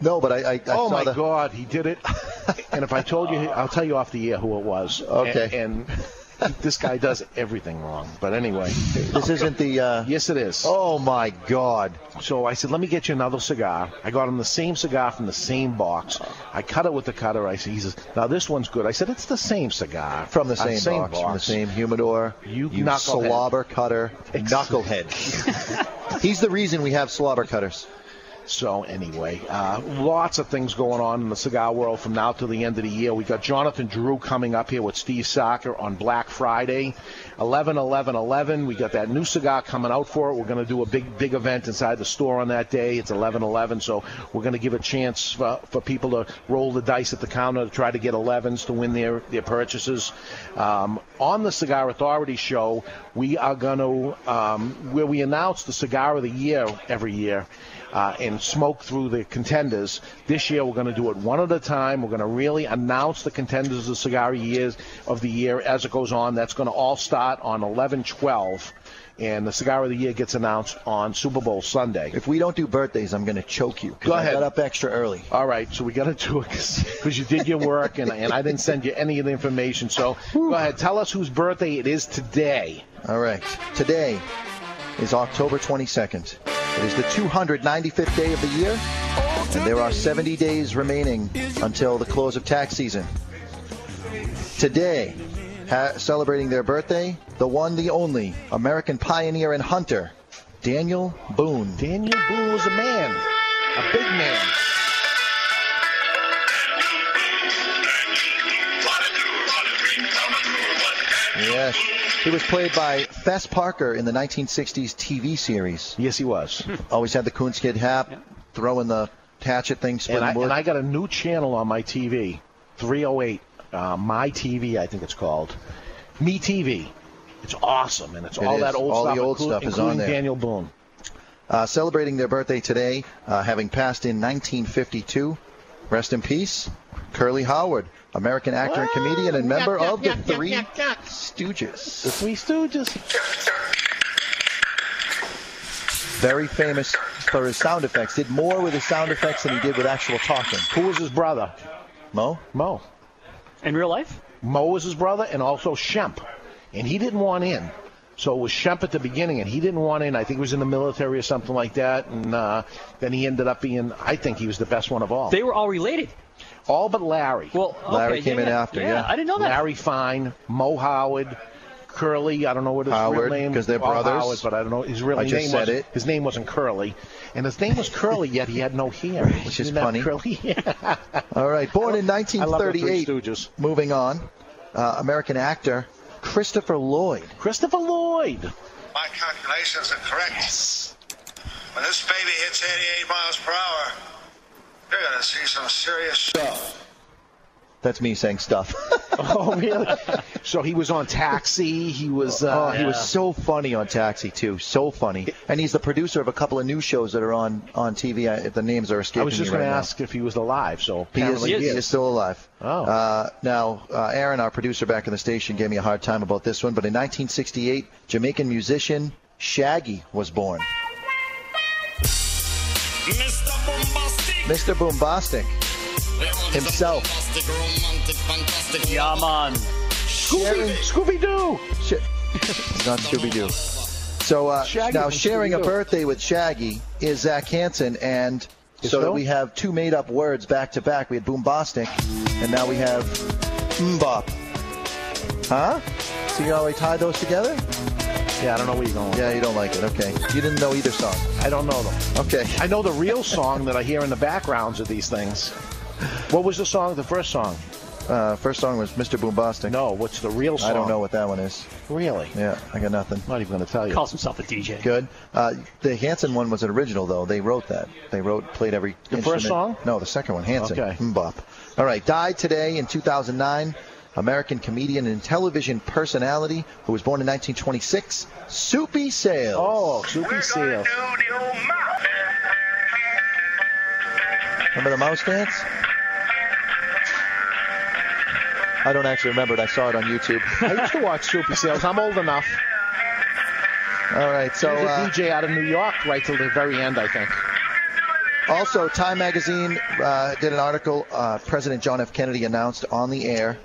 No, but I. I, I oh saw my the, God, he did it. and if I told you, I'll tell you off the air who it was. Okay. And, and this guy does everything wrong. But anyway, This isn't the. Uh... Yes, it is. Oh my God. So I said, let me get you another cigar. I got him the same cigar from the same box. I cut it with the cutter. I said, he says, now this one's good. I said, it's the same cigar From the Uh, same, box, from the same humidor. You you slobber cutter, knucklehead. He's the reason we have slobber cutters. So anyway, uh, lots of things going on in the cigar world from now to the end of the year. We got Jonathan Drew coming up here with Steve Saka on Black Friday, 11 11 11. We got that new cigar coming out for it. We're going to do a big big event inside the store on that day. It's 11 11, so we're going to give a chance for, for people to roll the dice at the counter to try to get 11s to win their their purchases. Um, on the Cigar Authority show, we are going to um, where we announce the cigar of the year every year uh, and smoke through the contenders. This year, we're going to do it one at a time. We're going to really announce the contenders of the cigar years of the year as it goes on. That's going to all start on 11-12, and the cigar of the year gets announced on Super Bowl Sunday. If we don't do birthdays, I'm going to choke you. Go I ahead. got up extra early. All right, so we got to do it because you did your work, and, and I didn't send you any of the information. So go ahead, tell us whose birthday it is today. All right. Today is October 22nd. It is the 295th day of the year, and there are 70 days remaining until the close of tax season. Today, ha- celebrating their birthday, the one, the only, American pioneer and hunter, Daniel Boone. Daniel Boone was a man, a big man. Yes. He was played by Fess Parker in the 1960s TV series. Yes, he was. Always had the coonskin hat, throwing the hatchet thing, And splitting I, wood. and I got a new channel on my TV, 308, uh, My TV, I think it's called. Me TV. It's awesome, and it's It all is. that old All stuff, the old inclu- stuff is on including there. Daniel Boone. Uh, celebrating their birthday today, uh, having passed in 1952. Rest in peace, Curly Howard, American actor and comedian and member of the Three Stooges. The Three Stooges. Very famous for his sound effects. Did more with his sound effects than he did with actual talking. Who was his brother? Moe? Moe. In real life? Moe was his brother, and also Shemp. And he didn't want in. So it was Shemp at the beginning, and he didn't want in. I think he was in the military or something like that. And uh, then he ended up being, I think he was the best one of all. They were all related. All but Larry. Well, Larry came yeah, in after, yeah. yeah. I didn't know that. Larry Fine, Moe Howard, Curly. I don't know what his real Howard, name 'cause they're all brothers. Howard, but I don't know his real I name. just said wasn't, it. His name wasn't Curly, and his name was Curly, yet he had no hair, Which He is funny. Curly hair. All right, born in I love the Three 1938. Stooges. Moving on, uh, American actor Christopher Lloyd. Christopher Lloyd. My calculations are correct. Yes. When this baby hits 88 miles per hour, you're going to see some serious stuff. That's me saying stuff. oh, really? So he was on Taxi. He was. Uh, oh, he was so funny on Taxi too, so funny. And he's the producer of a couple of new shows that are on on TV. I, if the names are escaping I was just going right to now. ask if he was alive. So He is, apparently he is still alive. Oh. Uh, now, uh, Aaron, our producer back in the station, gave me a hard time about this one, but in 1968, Jamaican musician Shaggy was born. Mr. Boombastic himself. Yeah, man. Scooby Scooby Doo. Not Scooby Doo. So uh, now sharing a birthday with Shaggy is Zac Hanson, and Is so that we have two made-up words back to back. We had Boombastic, and now we have MMMBop. Huh? See how I tied those together? Yeah, I don't know where you're going. Yeah, you don't like it. Okay. You didn't know either song. I don't know them. Okay. I know the real song that I hear in the backgrounds of these things. What was the song? The first song? Uh, first song was Mr. Boombastic. No, what's the real song? I don't know what that one is. Really? Yeah, I got nothing. Not even going to tell you. Calls himself a DJ. Good. Uh, the Hanson one was an original, though. They wrote that. They wrote, played every The instrument. first song? No, the second one, Hanson. Okay. MMMBop. All right. Died today in 2009. American comedian and television personality who was born in 1926. Soupy Sales. Oh, Soupy Sales. Remember the mouse dance? I don't actually remember it. I saw it on YouTube. I used to watch Soupy Sales. I'm old enough. All right, so He a uh, DJ out of New York right till the very end, I think. Also, Time Magazine uh, did an article. Uh, President John F. Kennedy announced on the air,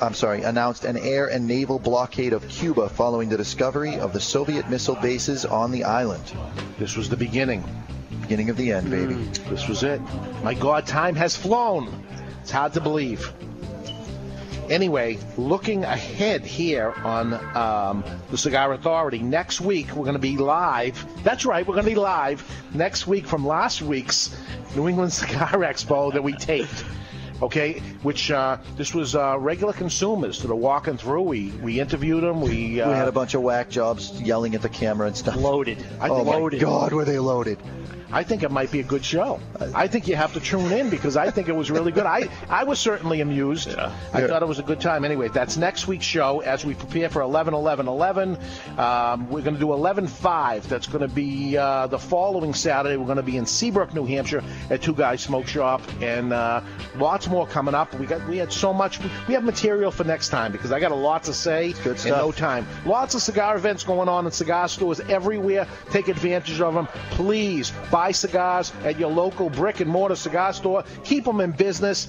I'm sorry, announced an air and naval blockade of Cuba following the discovery of the Soviet missile bases on the island. This was the beginning. Beginning of the end, baby. This was it. My God, time has flown. It's hard to believe. Anyway, looking ahead here on um, the Cigar Authority, next week we're going to be live. That's right, we're going to be live next week from last week's New England Cigar Expo that we taped. Okay, which uh, this was uh, regular consumers that are walking through. We we interviewed them. We uh, we had a bunch of whack jobs yelling at the camera and stuff. Loaded. I oh my loaded. God, were they loaded? I think it might be a good show. I think you have to tune in because I think it was really good. I, I was certainly amused. I Yeah. thought it was a good time. Anyway, that's next week's show as we prepare for 11 11 11. Um, we're going to do 11 5. That's going to be uh, the following Saturday. We're going to be in Seabrook, New Hampshire at Two Guys Smoke Shop. And uh, lots more coming up. We got we had so much. We have material for next time because I got a lot to say in stuff. no time. Lots of cigar events going on in cigar stores everywhere. Take advantage of them. Please buy cigars at your local brick and mortar cigar store. Keep them in business.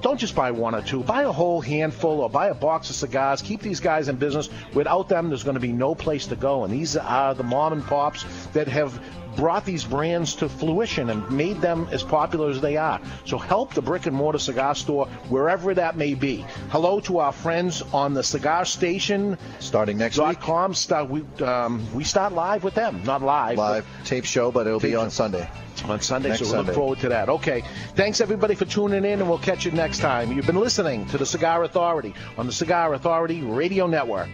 Don't just buy one or two. Buy a whole handful or buy a box of cigars. Keep these guys in business. Without them, there's going to be no place to go. And these are the mom and pops that have brought these brands to fruition and made them as popular as they are. So help the brick and mortar cigar store wherever that may be. Hello to our friends on the cigar station. Starting next dot week. com. Start, we, um, we start live with them. Not live. Live tape show, but it'll be on show. Sunday. On Sunday, Next so we Sunday. look forward to that. Okay. Thanks, everybody, for tuning in, and we'll catch you next time. You've been listening to the Cigar Authority on the Cigar Authority Radio Network.